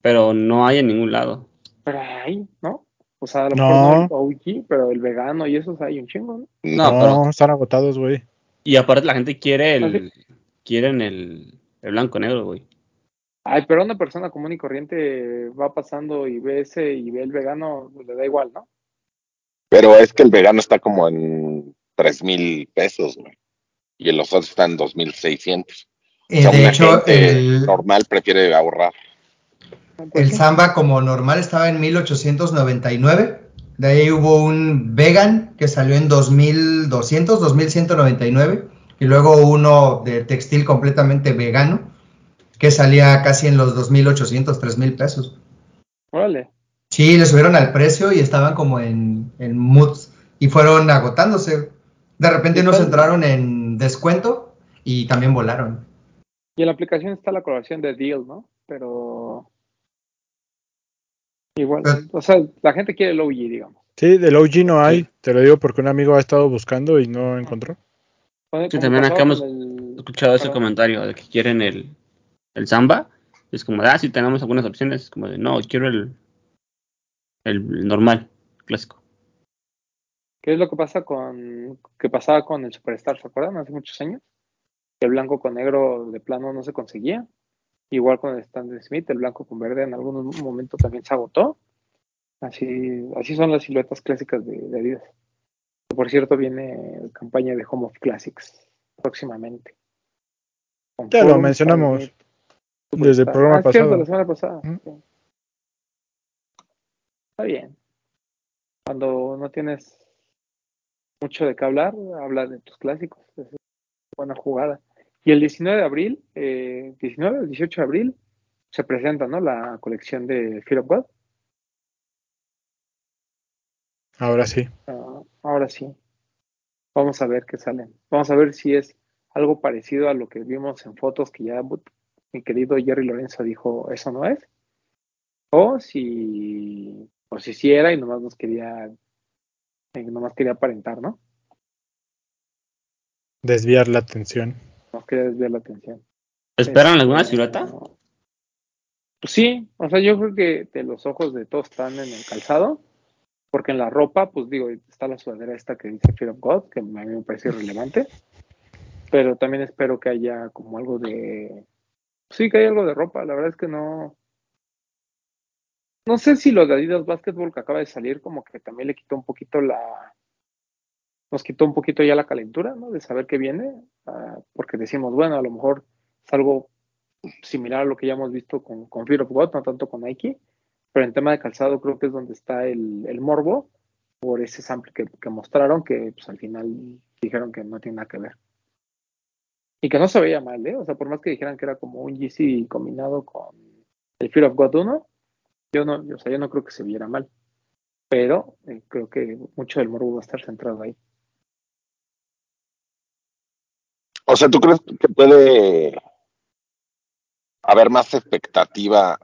F: pero no hay en ningún lado.
B: Pero hay, ¿no? O sea, a lo
E: No.
B: mejor no el OG, pero el vegano y esos hay un chingo, ¿no?
F: No,
E: No,
F: pero.
E: están agotados, güey.
F: Y aparte la gente quiere
B: ¿Ah,
F: el. Quieren el, el blanco negro, güey.
B: Ay, pero una persona común y corriente va pasando y ve ese y ve el vegano, pues, le da igual, ¿no?
C: Pero es que el vegano está como en tres mil pesos, güey. Y los otros están en dos mil seiscientos.
D: Eh, de
C: una
D: hecho,
C: gente
D: el,
C: normal prefiere ahorrar.
D: El samba como normal estaba en 1899. De ahí hubo un vegan que salió en 2200, 2199. Y luego uno de textil completamente vegano que salía casi en los 2800, 3000 pesos.
B: Órale.
D: Sí, le subieron al precio y estaban como en, en moods y fueron agotándose. De repente
B: ¿Y
D: unos
B: cuál?
D: entraron en descuento y también volaron.
B: Y en la aplicación está la colaboración de Deal, ¿no? Pero igual,
D: Pero-
B: o sea, la gente quiere el OG, digamos.
E: Sí, del OG no hay. Te lo digo porque un amigo ha estado buscando y no encontró.
F: Sí, también acá hemos
B: el-
F: escuchado ese comentario de que quieren el, el samba. Es como ah, sí, tenemos algunas opciones. Es como de, no, quiero el, el normal, clásico.
B: ¿Qué es lo que pasa con que pasaba con el Superstar? ¿Se acuerdan? Hace muchos años. Que el blanco con negro de plano no se conseguía. Igual con el Stan Smith, el blanco con verde en algún momento también se agotó. Así, así son las siluetas clásicas de, de Adidas. Por cierto, viene campaña de Home of Classics próximamente. Con
E: Ya lo mencionamos
B: Smith,
E: desde el programa
B: Ah, cierto,
E: pasado.
B: la semana pasada.
E: ¿Mm?
B: sí. Está bien. Cuando no tienes mucho de qué hablar, habla de tus clásicos. Es buena jugada. Y el 19 de abril, eh, 19 o 18 de abril, se presenta, ¿no? La colección de Fear of God.
E: Ahora sí.
B: Ah, ahora sí. Vamos a ver qué salen. Vamos a ver si es algo parecido a lo que vimos en fotos que ya mi querido Jerry Lorenzo dijo, eso no es. O si por si sí era y nomás nos quería, eh, nomás quería aparentar, ¿no?
E: Desviar la atención.
B: Nomás quería desviar la atención.
F: ¿Esperan alguna silueta?
B: Pues sí, o sea, yo creo que de los ojos de todos están en el calzado, porque en la ropa, pues digo, está la sudadera esta que dice Fear of God, que a mí me parece irrelevante, pero también espero que haya como algo de... Sí, que haya algo de ropa, la verdad es que no... No sé si lo de Adidas Basketball que acaba de salir como que también le quitó un poquito la... Nos quitó un poquito ya la calentura, ¿no? De saber qué viene, ah, porque decimos, bueno, a lo mejor es algo similar a lo que ya hemos visto con, con Fear of God, no tanto con Nike, pero en tema de calzado creo que es donde está el, el morbo por ese sample que, que mostraron, que pues, al final dijeron que no tiene nada que ver. Y que no se veía mal, ¿eh? O sea, por más que dijeran que era como un GC combinado con el Fear of God 1, yo no, o sea, yo no creo que se viera mal. Pero eh, creo que mucho del morbo va a estar centrado ahí.
C: O sea, ¿tú crees que puede haber más expectativa,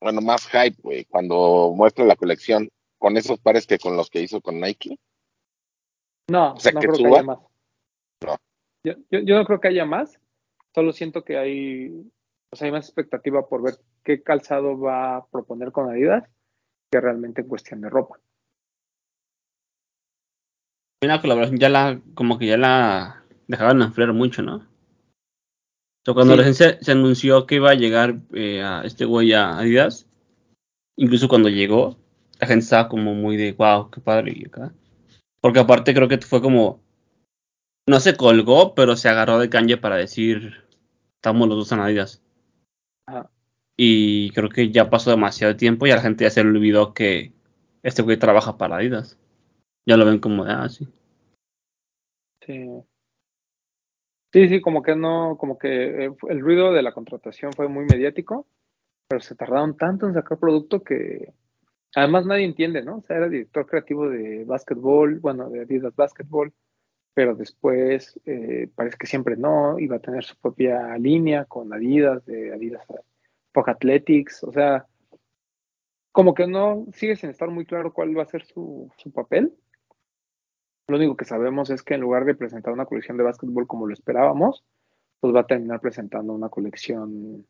C: bueno, más hype, güey, cuando muestre la colección con esos pares que con los que hizo con Nike?
B: No,
C: O sea,
B: no
C: que
B: creo que
C: suba.
B: haya más.
C: No.
B: Yo, yo, yo no creo que haya más, solo siento que hay, sea, hay más expectativa por ver qué calzado va a proponer con Adidas que realmente en cuestión de ropa.
F: Una colaboración ya la, como que ya la dejaban enfriar mucho, ¿no? Cuando
B: Sí.
F: recién se, se anunció que iba a llegar eh, a este güey a Adidas, incluso cuando llegó, la gente estaba como muy de, wow, qué padre, y acá. Porque aparte creo que fue como, no se colgó, pero se agarró de Kanye para decir, estamos los dos en Adidas.
B: Ajá.
F: Y creo que ya pasó demasiado tiempo y a la gente ya se le olvidó que este güey trabaja para Adidas. Ya lo ven como de, ah, sí.
B: Sí. Sí, sí, como que no, como que eh, el ruido de la contratación fue muy mediático, pero se tardaron tanto en sacar producto que además nadie entiende, ¿no? O sea, era director creativo de básquetbol, bueno, de Adidas Basketball, pero después eh, parece que siempre no, iba a tener su propia línea con Adidas, de Adidas Pog Athletics, o sea, como que no sigue sin estar muy claro cuál va a ser su, su papel. Lo único que sabemos es que en lugar de presentar una colección de básquetbol como lo esperábamos, pues va a terminar presentando una colección,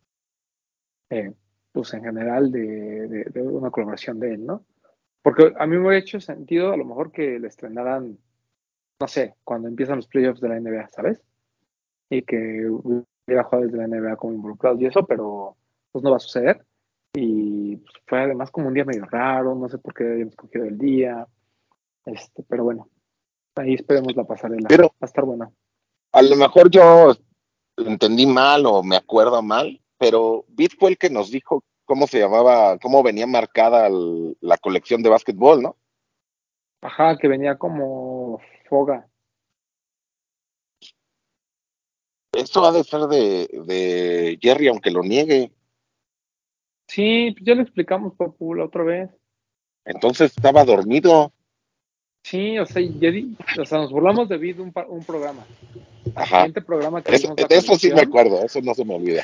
B: eh, pues en general, de, de- de una colaboración de él, ¿no? Porque a mí me hubiera hecho sentido a lo mejor que le estrenaran, no sé, cuando empiezan los playoffs de la NBA, ¿sabes? Y que hubiera jugadores de la NBA como involucrados y eso, pero pues no va a suceder. Y pues, fue además como un día medio raro, no sé por qué habíamos escogido el día, este, pero bueno, ahí esperemos la pasarela.
C: Pero-
B: va a estar buena.
C: A lo mejor yo entendí mal o me acuerdo mal, pero Bit fue el que nos dijo cómo se llamaba, cómo venía marcada el- la colección de básquetbol, ¿no?
B: Ajá, que venía como foga.
C: Esto ha de ser de, de Jerry, aunque lo niegue.
B: Sí, pues ya lo explicamos, Papu, la otra vez.
C: Entonces estaba dormido.
B: Sí, o sea, di- o sea, nos burlamos de Vid un, un programa.
C: Ajá.
B: siguiente programa que
C: Eso, de eso sí me acuerdo, eso no se me olvida.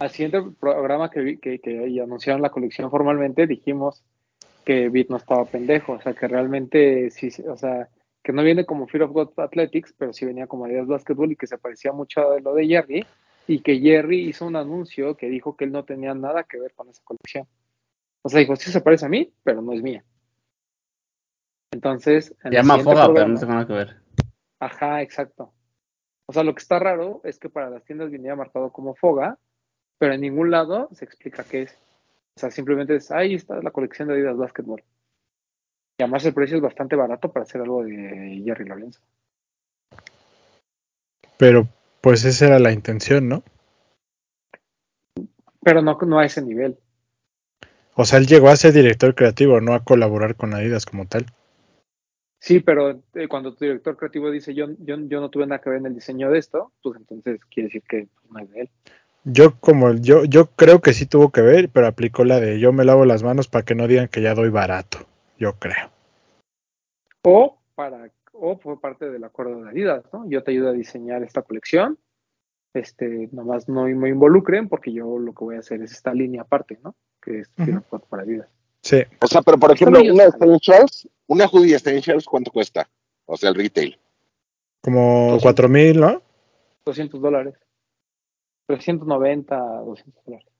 B: al siguiente programa que, vi- que, anunciaron la colección formalmente, dijimos que Vid no estaba pendejo, o sea, que realmente sí, o sea, que no viene como Fear of God Athletics, pero sí venía como Adidas Basketball y que se parecía mucho a lo de Jerry, y que Jerry hizo un anuncio que dijo que él no tenía nada que ver con esa colección. O sea, dijo, sí se parece a mí, pero no es mía. Entonces, en
F: llama Foga, pero no tengo nada que ver.
B: Ajá, exacto. O sea, lo que está raro es que para las tiendas venía marcado como Foga, pero en ningún lado se explica qué es. O sea, simplemente es, ahí está la colección de Adidas Basketball. Y además el precio es bastante barato para hacer algo de Jerry Lorenzo.
E: Pero pues esa era la intención, ¿no?
B: Pero no, no a ese nivel.
E: O sea, él llegó a ser director creativo, no a colaborar con Adidas como tal.
B: Sí, pero eh, cuando tu director creativo dice yo, yo, yo no tuve nada que ver en el diseño de esto, pues entonces quiere decir que pues, no es de él.
E: Yo como yo yo creo que sí tuvo que ver, pero aplicó la de yo me lavo las manos para que no digan que ya doy barato. Yo creo.
B: O para, o fue parte del acuerdo de Adidas, ¿no? Yo te ayudo a diseñar esta colección. Este, nomás no me involucren porque yo lo que voy a hacer es esta línea aparte, ¿no? Que es of God para Adidas.
E: Sí.
C: O sea, pero por ejemplo, una. Essentials, una hoodie Essentials, ¿cuánto cuesta? O sea, el retail.
E: Como cuatro mil, ¿no?
B: 200 dólares. 390, 200 dólares.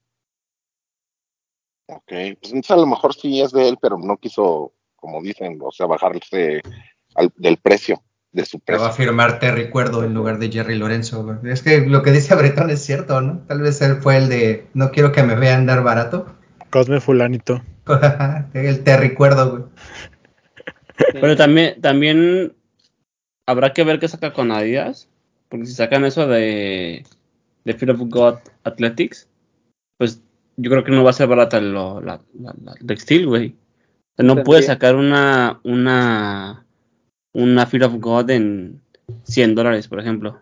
C: Ok, pues entonces a lo mejor sí es de él, pero no quiso, como dicen, o sea, bajarse al- del precio, de su
D: Te va a
C: precio.
D: firmar Terry Cuerdo en lugar de Jerry Lorenzo. güey. Es que lo que dice Bretón es cierto, ¿no? Tal vez él fue el de no quiero que me vean dar barato.
E: Cosme Fulanito.
D: el Terry Cuerdo, güey.
F: Pero también, también habrá que ver qué saca con Adidas. Porque si sacan eso de, de Fear of God Athletics, pues yo creo que no va a ser barata lo, la, la- la- el textil, güey. O sea, no
B: Tendría-
F: puedes sacar una, una, una Fear of God en 100 dólares, por ejemplo.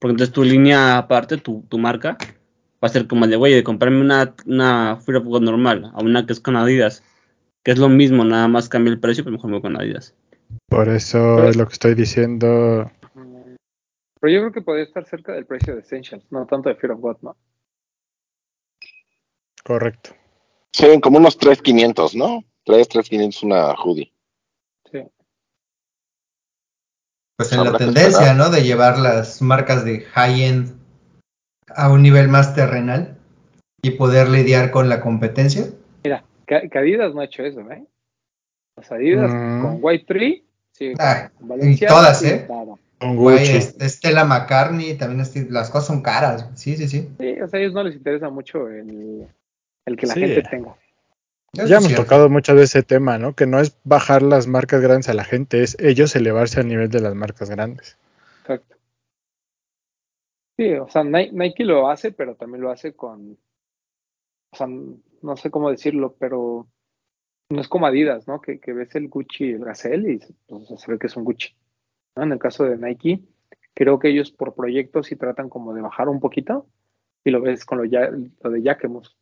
F: Porque entonces tu línea aparte, tu, tu marca, va a ser como el de, güey, de comprarme una, una Fear of God normal a una que es con Adidas. Que es lo mismo, nada más cambia el precio, pero mejor me voy con Adidas.
E: Por eso
B: Pero-
E: es lo que estoy diciendo.
B: Pero yo creo que podría estar cerca del precio de Essentials, no tanto de Fear of God, ¿no?
E: Correcto.
C: Sí, como unos 3.500, ¿no? 3, 3.500 una hoodie.
B: Sí.
D: Pues en la
C: Habrá
D: tendencia. ¿no? De llevar las marcas de high-end a un nivel más terrenal y poder lidiar con la competencia.
B: Mira, que, que Adidas no ha hecho eso, ¿eh? Las Adidas
E: Mm.
B: con White Tree, sí,
D: Ah,
B: con
D: y todas, ¿eh?
B: claro.
E: Con
D: Güey, Estela McCartney, también es- las cosas son caras. Sí, sí, sí.
B: Sí, o sea, a ellos no les interesa mucho el, el que la
E: Sí.
B: gente tenga.
D: Eso
E: Ya
D: es
E: hemos
D: cierto.
E: tocado muchas veces ese tema, ¿no? Que no es bajar las marcas grandes a la gente, es ellos elevarse al nivel de las marcas grandes.
B: Exacto. Sí, o sea, Ni- Nike lo hace, pero también lo hace con, o sea, no sé cómo decirlo, pero no es como Adidas, ¿no? Que, que ves el Gucci, el Gazelle y pues, se ve que es un Gucci. ¿no? En el caso de Nike, creo que ellos por proyectos sí tratan como de bajar un poquito y lo ves con lo, ya, lo de Jacquemus.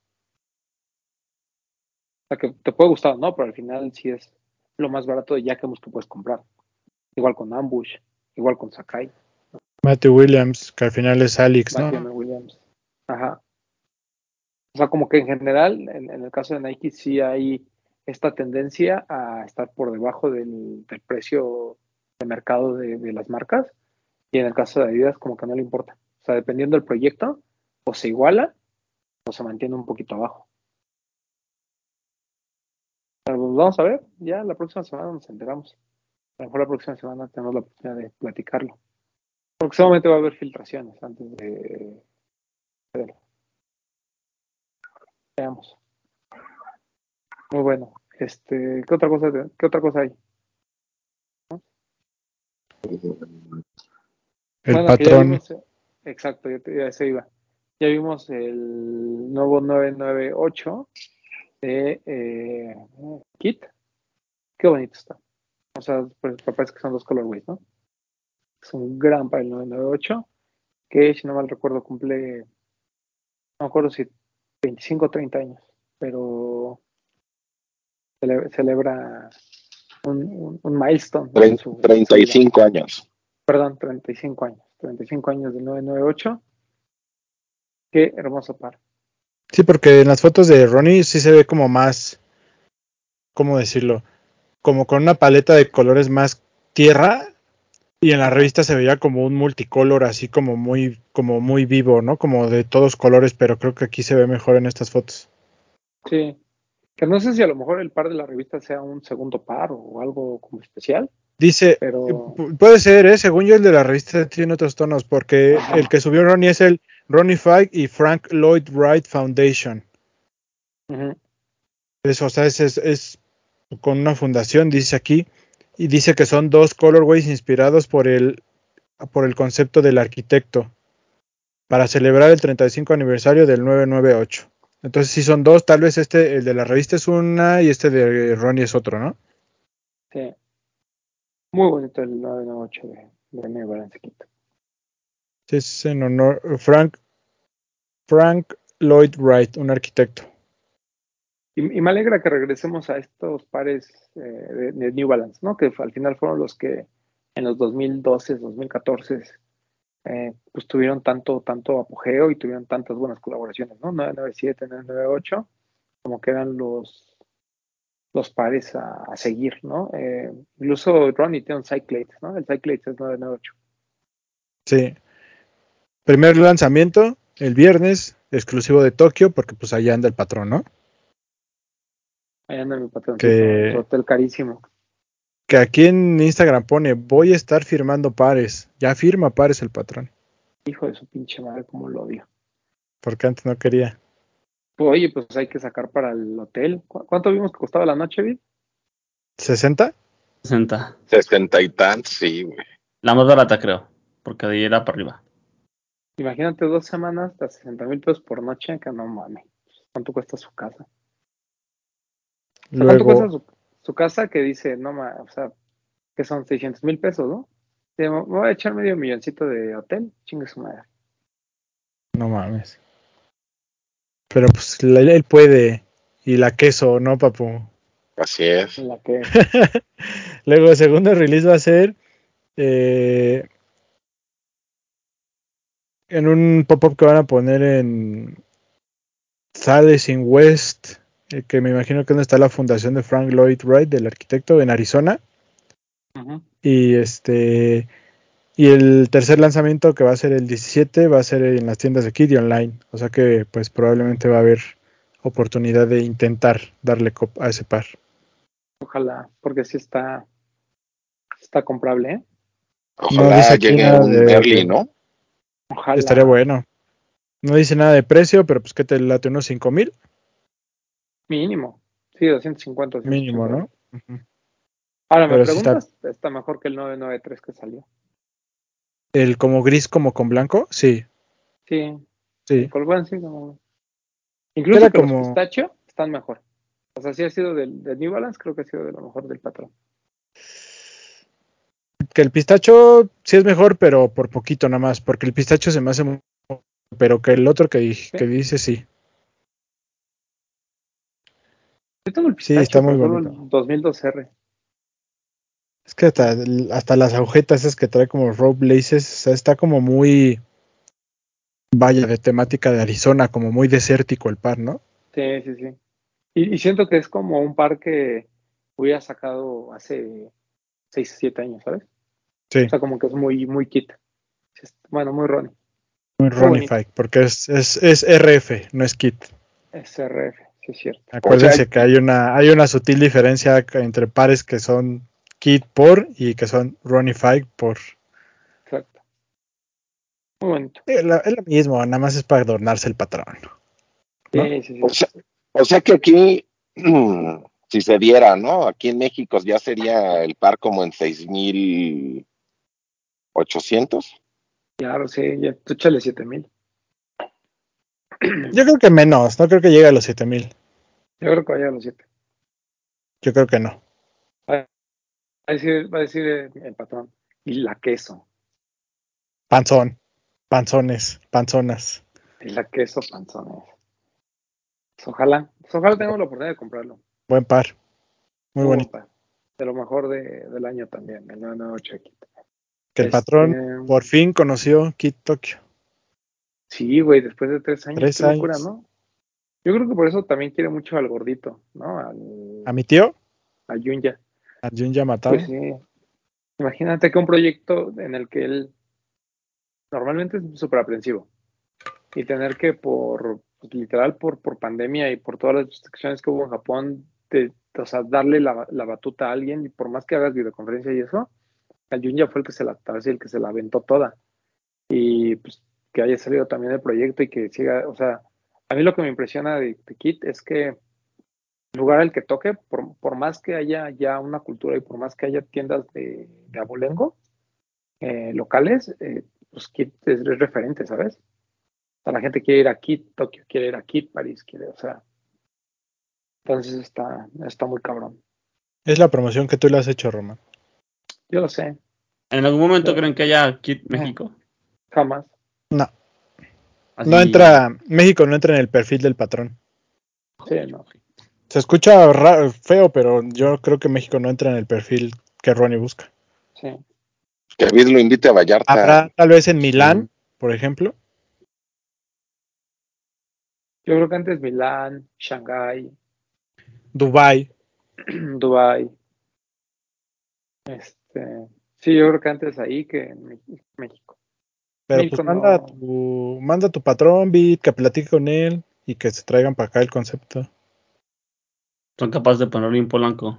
B: O sea, que te puede gustar, ¿no? Pero al final sí es lo más barato de Jacquemus que puedes comprar. Igual con Ambush, igual con Sakai.
E: Matthew Williams, que al final es Alex,
B: Matthew
E: ¿no?
B: Williams. Ajá. O sea, como que en general, en, en el caso de Nike, sí hay esta tendencia a estar por debajo del, del precio de mercado de, de las marcas. Y en el caso de Adidas, como que no le importa. O sea, dependiendo del proyecto, o se iguala o se mantiene un poquito abajo. Pero pues vamos a ver, ya la próxima semana nos enteramos. A lo mejor la próxima semana tenemos la oportunidad de platicarlo. Seguramente va a haber filtraciones antes de hacerlo. Veamos. Muy bueno. Este, ¿qué otra cosa, qué otra cosa hay?
E: El
B: Bueno,
E: patrón.
B: vimos, exacto, ya, ya se iba. Ya vimos el nuevo 998 de eh, Kit. Qué bonito está. O sea, pues, parece que son dos colorways, ¿no? Es un gran para el 998 que, si no mal recuerdo, cumple, no me acuerdo si 25 o 30 años, pero cele- celebra un, un, un milestone. en
C: Tre-
B: su- en su vida.
C: 35 años.
B: perdón, 35 años, 35 años del 998. Qué hermoso par.
E: Sí, porque en las fotos de Ronnie sí se ve como más, ¿cómo decirlo? Como con una paleta de colores más tierra y en la revista se veía como un multicolor así como muy, como muy vivo, ¿no? Como de todos colores, pero creo que aquí se ve mejor en estas fotos.
B: Sí. Que no sé si a lo mejor el par de la revista sea un segundo par o algo como especial,
E: Dice,
B: pero
E: pu- puede ser, ¿eh? Según yo el de la revista tiene otros tonos, porque
B: Ajá.
E: el que subió Ronnie es el Ronnie Fike y Frank Lloyd Wright Foundation.
B: ujú,
E: Eso, o sea, es, es, es con una fundación, dice aquí, y dice que son dos colorways inspirados por el, por el concepto del arquitecto para celebrar el 35 aniversario del 998. Entonces, si son dos, tal vez este, el de la revista es una y este de Ronnie es otro, ¿no?
B: sí. Muy bonito el 998 de, de New Balance.
E: Es en honor Frank, Frank Lloyd Wright, un arquitecto.
B: Y, y me alegra que regresemos a estos pares eh, de, de New Balance, ¿no? Que al final fueron los que en los 2012, 2014, eh, pues tuvieron tanto, tanto apogeo y tuvieron tantas buenas colaboraciones, ¿no? 997, 998, como que eran los, los pares a, a seguir, ¿no? Eh, incluso Ronnie tiene un Cyclades, ¿no? El Cyclades es 998.
E: Sí. Primer lanzamiento, el viernes, exclusivo de Tokio, porque pues allá anda el patrón, ¿no?
B: Ahí anda mi patrón,
E: Que-
B: hotel carísimo.
E: Que aquí en Instagram pone, voy a estar firmando pares. Ya firma pares el patrón,
B: Hijo de su pinche madre, como lo odio.
E: porque antes no quería.
B: Oye, pues hay que sacar para el hotel. ¿Cu- ¿Cuánto vimos que costaba la noche, Vid?
E: ¿60?
F: 60.
C: Sesenta y tantos, sí, güey.
F: La más barata, creo. Porque de ahí era para arriba.
B: Imagínate dos semanas de 60 mil pesos por noche, que no mames. ¿Cuánto cuesta su casa? O sea, ¿Cuánto cuesta su, su casa que dice, no mames, o sea, que son 600 mil pesos, ¿no? Dice, Me voy a echar medio milloncito de hotel, chingue su madre.
E: no mames. Pero pues la- él puede. Y la queso, ¿no, papu?
C: Así es.
B: La que,
E: Luego, el segundo release va a ser eh, en un pop-up que van a poner en Salesing West, eh, que me imagino que es donde está la fundación de Frank Lloyd Wright, del arquitecto, en Arizona.
B: Ujú.
E: Y este y el tercer lanzamiento que va a ser el 17 va a ser en las tiendas de Kid y online. O sea que pues probablemente va a haber oportunidad de intentar darle cop a ese par.
B: Ojalá, porque sí está, está comprable, ¿eh?
C: Ojalá
E: dice aquí
C: llegue un
E: de-
C: early, ¿no?
B: Ojalá.
E: Estaría bueno. No dice nada de precio, pero pues que te late unos 5 mil
B: Mínimo. Sí, 250.
E: mínimo,
B: 280.
E: ¿no?
B: Ahora, me
E: Pero
B: preguntas, está... mejor que el 993 que salió.
E: El como gris como con blanco, sí,
B: Sí,
E: sí.
B: Sí, como- Incluso
E: Era
B: que
E: como-
B: los pistachio están mejor. O sea, sí ha sido del, del New Balance, creo que ha sido de lo mejor del patrón.
E: Que el pistacho sí es mejor, pero por poquito nada más, porque el pistacho se me hace muy... Pero que el otro que, di-
B: Sí.
E: que dice sí.
B: Yo tengo el
E: Sí,
B: pistacho,
E: está muy
B: el 2002R.
E: Es que hasta, hasta las agujetas esas que trae como rope laces, o sea, está como muy... Vaya, de temática de Arizona, como muy desértico el par, ¿no?
B: Sí, sí, sí. Y, y siento que es como un par que hubiera sacado hace 6, 7 años, ¿sabes?
E: Sí,
B: O sea, como que es muy, muy kit. Bueno, muy Ronnie.
E: muy. Ronify, porque es, es, es RF, no es kit.
B: Es RF, sí es cierto.
E: Acuérdense
C: O sea,
E: que hay una, hay una sutil diferencia entre pares que son kit por y que son Ronify por.
B: Exacto. Muy bonito.
E: Es lo mismo, nada más es para adornarse el patrón.
B: Sí, sí, sí.
C: O sea, o sea que aquí, si se diera, ¿no? Aquí en México ya sería el par como en 6,800.
B: Claro, sí, ya, tú échale 7000.
E: Yo creo que menos, no creo que llegue a los 7000.
B: Yo creo que vaya a los 7.
E: Yo creo que no.
B: Va a decir, va a decir eh, el patrón. Y la queso.
E: Panzón, panzones, panzonas.
B: Y la queso panzones. Ojalá, ojalá tengamos la oportunidad de comprarlo.
E: Buen par. Muy
B: Muy
E: bonito.
B: par. De lo mejor de, del año también, el 998 aquí.
E: Que el
B: Este,
E: patrón por fin conoció Kit Tokyo.
B: Sí, güey, después de tres años.
E: Tres
B: qué locura,
E: años.
B: ¿no? Yo creo que por eso también quiere mucho al gordito, ¿no? Al,
E: A mi tío,
B: a Yunya.
E: a Jun Yamatao.
B: Pues sí. Imagínate que un proyecto en el que él normalmente es súper aprensivo y tener que por pues, literal por, por pandemia y por todas las restricciones que hubo en Japón, o sea, darle la, la batuta a alguien y por más que hagas videoconferencia y eso, el Junya fue el que se la, vez el que se la aventó toda y pues que haya salido también el proyecto y que siga, o sea, a mí lo que me impresiona de, Kit es que lugar al que toque, por, por más que haya ya una cultura y por más que haya tiendas de, de abolengo eh, locales, eh, pues Kit es, es referente, ¿sabes? O sea, la gente quiere ir a Kit, Tokio quiere ir a Kit, París quiere, o sea, entonces está, está muy cabrón.
E: Es la promoción que tú le has hecho, Román.
B: Yo lo sé,
F: ¿En algún momento
B: Pero-
F: creen que haya Kit México?
B: jamás.
E: No,
F: Así-
E: no entra, México no entra en el perfil del patrón.
B: Sí, no.
E: Se escucha ra- feo, pero yo creo que México no entra en el perfil que Ronnie busca.
B: Sí.
C: Que David lo invite a Vallarta.
E: Habrá tal vez en Milán, por ejemplo.
B: Yo creo que antes Milán, Shanghái,
E: Dubai.
B: Dubai. Este, sí, yo creo que antes ahí que en México.
E: Pero
B: México
E: pues manda,
B: no.
E: a tu, manda a tu patrón, Bit, que platique con él y que se traigan para acá el concepto.
F: Son capaces de ponerlo en Polanco.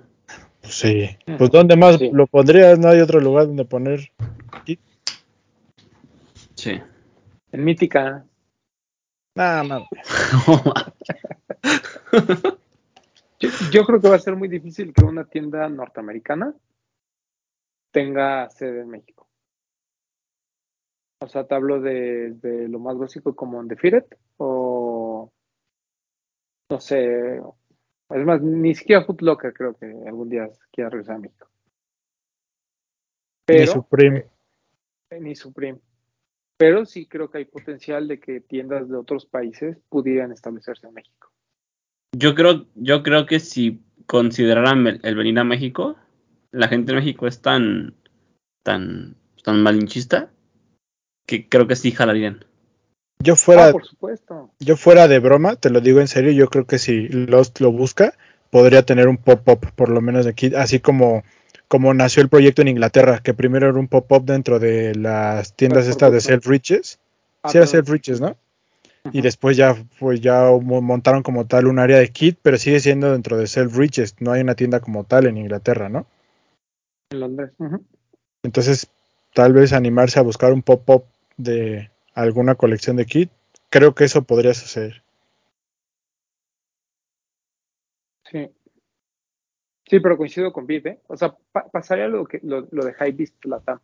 E: Pues sí. Pues ¿dónde más
B: Sí.
E: lo pondrías? No hay otro lugar donde poner.
F: Sí.
B: En Mítica.
E: Nada más.
B: Yo, yo creo que va a ser muy difícil que una tienda norteamericana tenga sede en México. O sea, te hablo de, de lo más básico como en The Firet o no sé, es más, ni siquiera Foot Locker creo que algún día quiera regresar a México.
E: Ni
B: Pero,
E: Supreme.
B: eh, ni Supreme. Pero sí creo que hay potencial de que tiendas de otros países pudieran establecerse en México.
F: Yo creo, yo creo que si consideraran el, el venir a México, la gente de México es tan, tan, tan malinchista que creo que sí jalarían.
E: Yo fuera,
B: Ah, por supuesto.
E: yo fuera de broma, te lo digo en serio, yo creo que si Lost lo busca, podría tener un pop-up, por lo menos de aquí, así como, como nació el proyecto en Inglaterra, que primero era un pop-up dentro de las tiendas estas de
B: supuesto.
E: Self-Riches.
B: Ah,
E: Sí, era
B: perdón.
E: Self-Riches, ¿no? Y después ya, pues ya mo- montaron como tal un área de kit, pero sigue siendo dentro de Self-Riches, no hay una tienda como tal en Inglaterra, ¿no?
B: En Londres.
E: Entonces, tal vez animarse a buscar un pop-up de alguna colección de kit, creo que eso podría suceder.
B: Sí. Sí, pero coincido con Viv, ¿eh? O sea, pa- pasaría lo, que, lo, lo de Hypebeast Latam.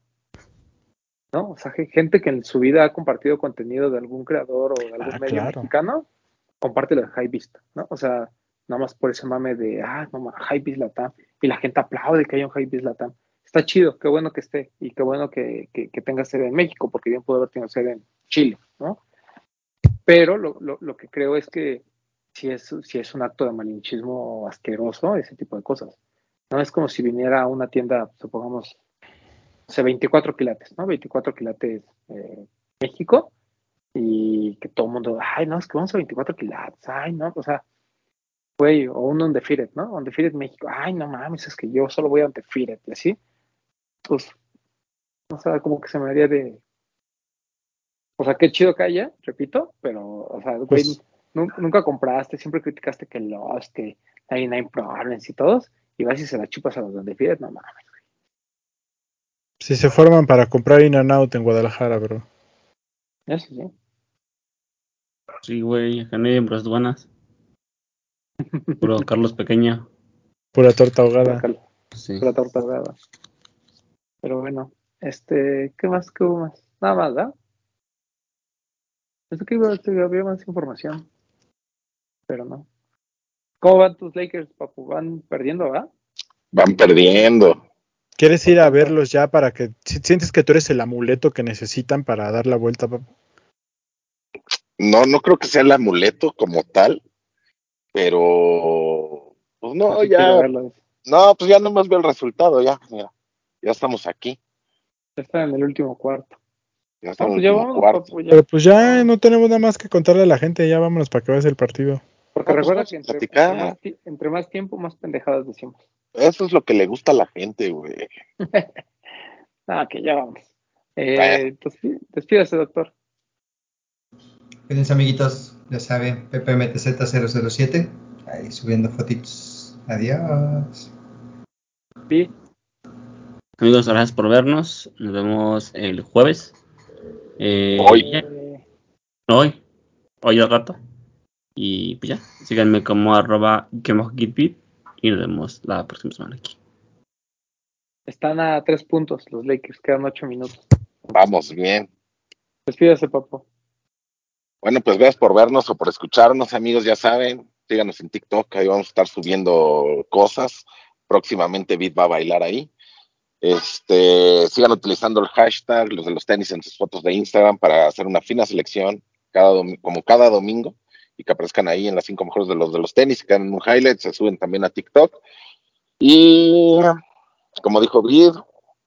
B: ¿No? O sea, ge- gente que en su vida ha compartido contenido de algún creador o de algún
E: Ah,
B: medio
E: claro.
B: mexicano, comparte lo de Hypebeast, ¿no? O sea, nada más por ese mame de, ah, no ma- Hypebeast Latam. Y la gente aplaude que haya un Hypebeast Latam. Está chido, qué bueno que esté y qué bueno que, que, que tenga sede en México, porque bien pudo haber tenido sede en Chile, ¿no? Pero lo, lo, lo que creo es que si es, si es un acto de malinchismo asqueroso, ese tipo de cosas. No es como si viniera a una tienda, supongamos, o sea, 24 quilates, ¿no? 24 quilates eh, México y que todo el mundo, ay, no, es que vamos a 24 quilates, ay, no, o sea, güey, o un Undefeated, ¿no? Undefeated México, ay, no mames, es que yo solo voy a Undefeated, y así, pues, o sea, como que se me haría de, o sea, qué chido que haya, repito, pero, o sea, güey,
E: Pues-
B: nun- nunca compraste, siempre criticaste que los, que 99 Problems y todos, y vas y se la chupas a los Undefeated, no mames.
E: Si se forman para comprar In and Out en Guadalajara, bro.
B: Eso sí.
F: Sí, güey, acá no hay hembras buenas. Puro Carlos Pequeño.
E: Pura torta ahogada.
F: Sí.
B: pura torta ahogada. Pero bueno, este, ¿qué más? ¿Qué hubo más? Nada más, ¿verdad? Pensé que iba que había más información, pero no. ¿Cómo van tus Lakers, papu? Van perdiendo, ¿verdad?
C: Van perdiendo.
E: ¿Quieres ir a verlos ya para que si- sientes que tú eres el amuleto que necesitan para dar la vuelta? papu?
C: No, no creo que sea el amuleto como tal, pero pues no,
B: Así
C: ya, no, pues ya nomás veo el resultado, ya, mira, ya estamos aquí,
B: Ya están en el último cuarto.
C: ya
B: No,
C: estamos
B: pues
C: en el
B: vámonos,
C: cuarto.
B: papu.
E: Pero pues ya no tenemos nada más que contarle a la gente, ya vámonos para que veas el partido.
B: Porque
C: No, pues
B: recuerda que entre, más, entre más tiempo, más pendejadas decimos.
C: Eso es lo que le gusta a la gente, güey.
B: Ah, que ya vamos. Eh, despi- despídase, doctor.
D: Cuídense, amiguitos. Ya saben, PPMTZ007. Ahí subiendo fotitos. Adiós.
B: Vi.
F: Amigos, gracias por vernos. Nos vemos el jueves. Eh,
C: Hoy.
F: ya.
B: Eh,
F: Hoy. Hoy al rato. Y pues ya. Síganme como arroba. Y nos vemos la próxima semana aquí.
B: están a tres puntos los Lakers, quedan ocho minutos.
C: Vamos bien.
B: Despídase, papu.
C: Bueno, pues gracias por vernos o por escucharnos, amigos, ya saben, síganos en TikTok, ahí vamos a estar subiendo cosas. Próximamente Bit va a bailar ahí. Este, sigan utilizando el hashtag, los de los tenis en sus fotos de Instagram para hacer una fina selección cada como cada domingo y que aparezcan ahí en las cinco mejores de los de los tenis, que hagan un highlight, se suben también a TikTok. Y como dijo Bid,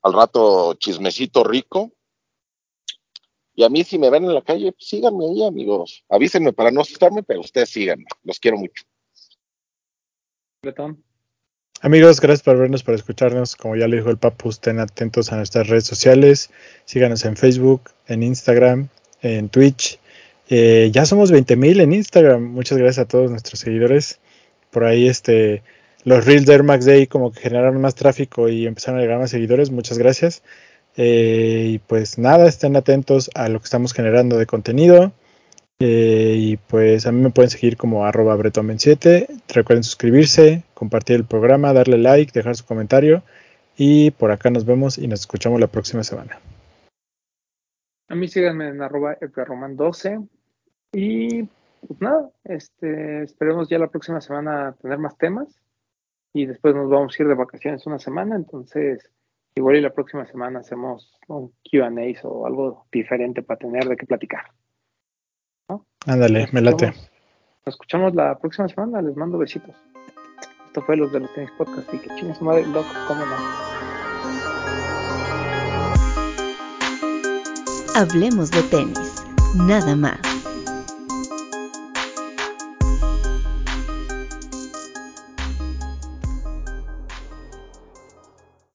C: al rato chismecito rico. Y a mí si me ven en la calle, pues, síganme ahí, amigos. Avísenme para no asustarme, pero ustedes síganme. Los quiero mucho.
B: Bretón.
E: Amigos, gracias por vernos, por escucharnos. Como ya le dijo el Papu, estén atentos a nuestras redes sociales. Síganos en Facebook, en Instagram, en Twitch. Eh, ya somos 20.000 en Instagram. Muchas gracias a todos nuestros seguidores. Por ahí este los Reels de Air Max Day como que generaron más tráfico y empezaron a llegar más seguidores. Muchas gracias. Eh, y pues nada, estén atentos a lo que estamos generando de contenido. Eh, y pues a mí me pueden seguir como arroba bretomen7. Recuerden suscribirse, compartir el programa, darle like, dejar su comentario. Y por acá nos vemos y nos escuchamos la próxima semana.
B: A mí síganme en arroba roman12. Y pues nada, este, esperemos ya la próxima semana tener más temas. Y después nos vamos a ir de vacaciones una semana. Entonces, igual y la próxima semana hacemos un QA o algo diferente para tener de qué platicar.
E: Ándale, me late.
B: Nos escuchamos la próxima semana. Les mando besitos. Esto fue los de los tenis podcast y que chingue su madre, loco, cómo no.
A: Hablemos de tenis, nada más.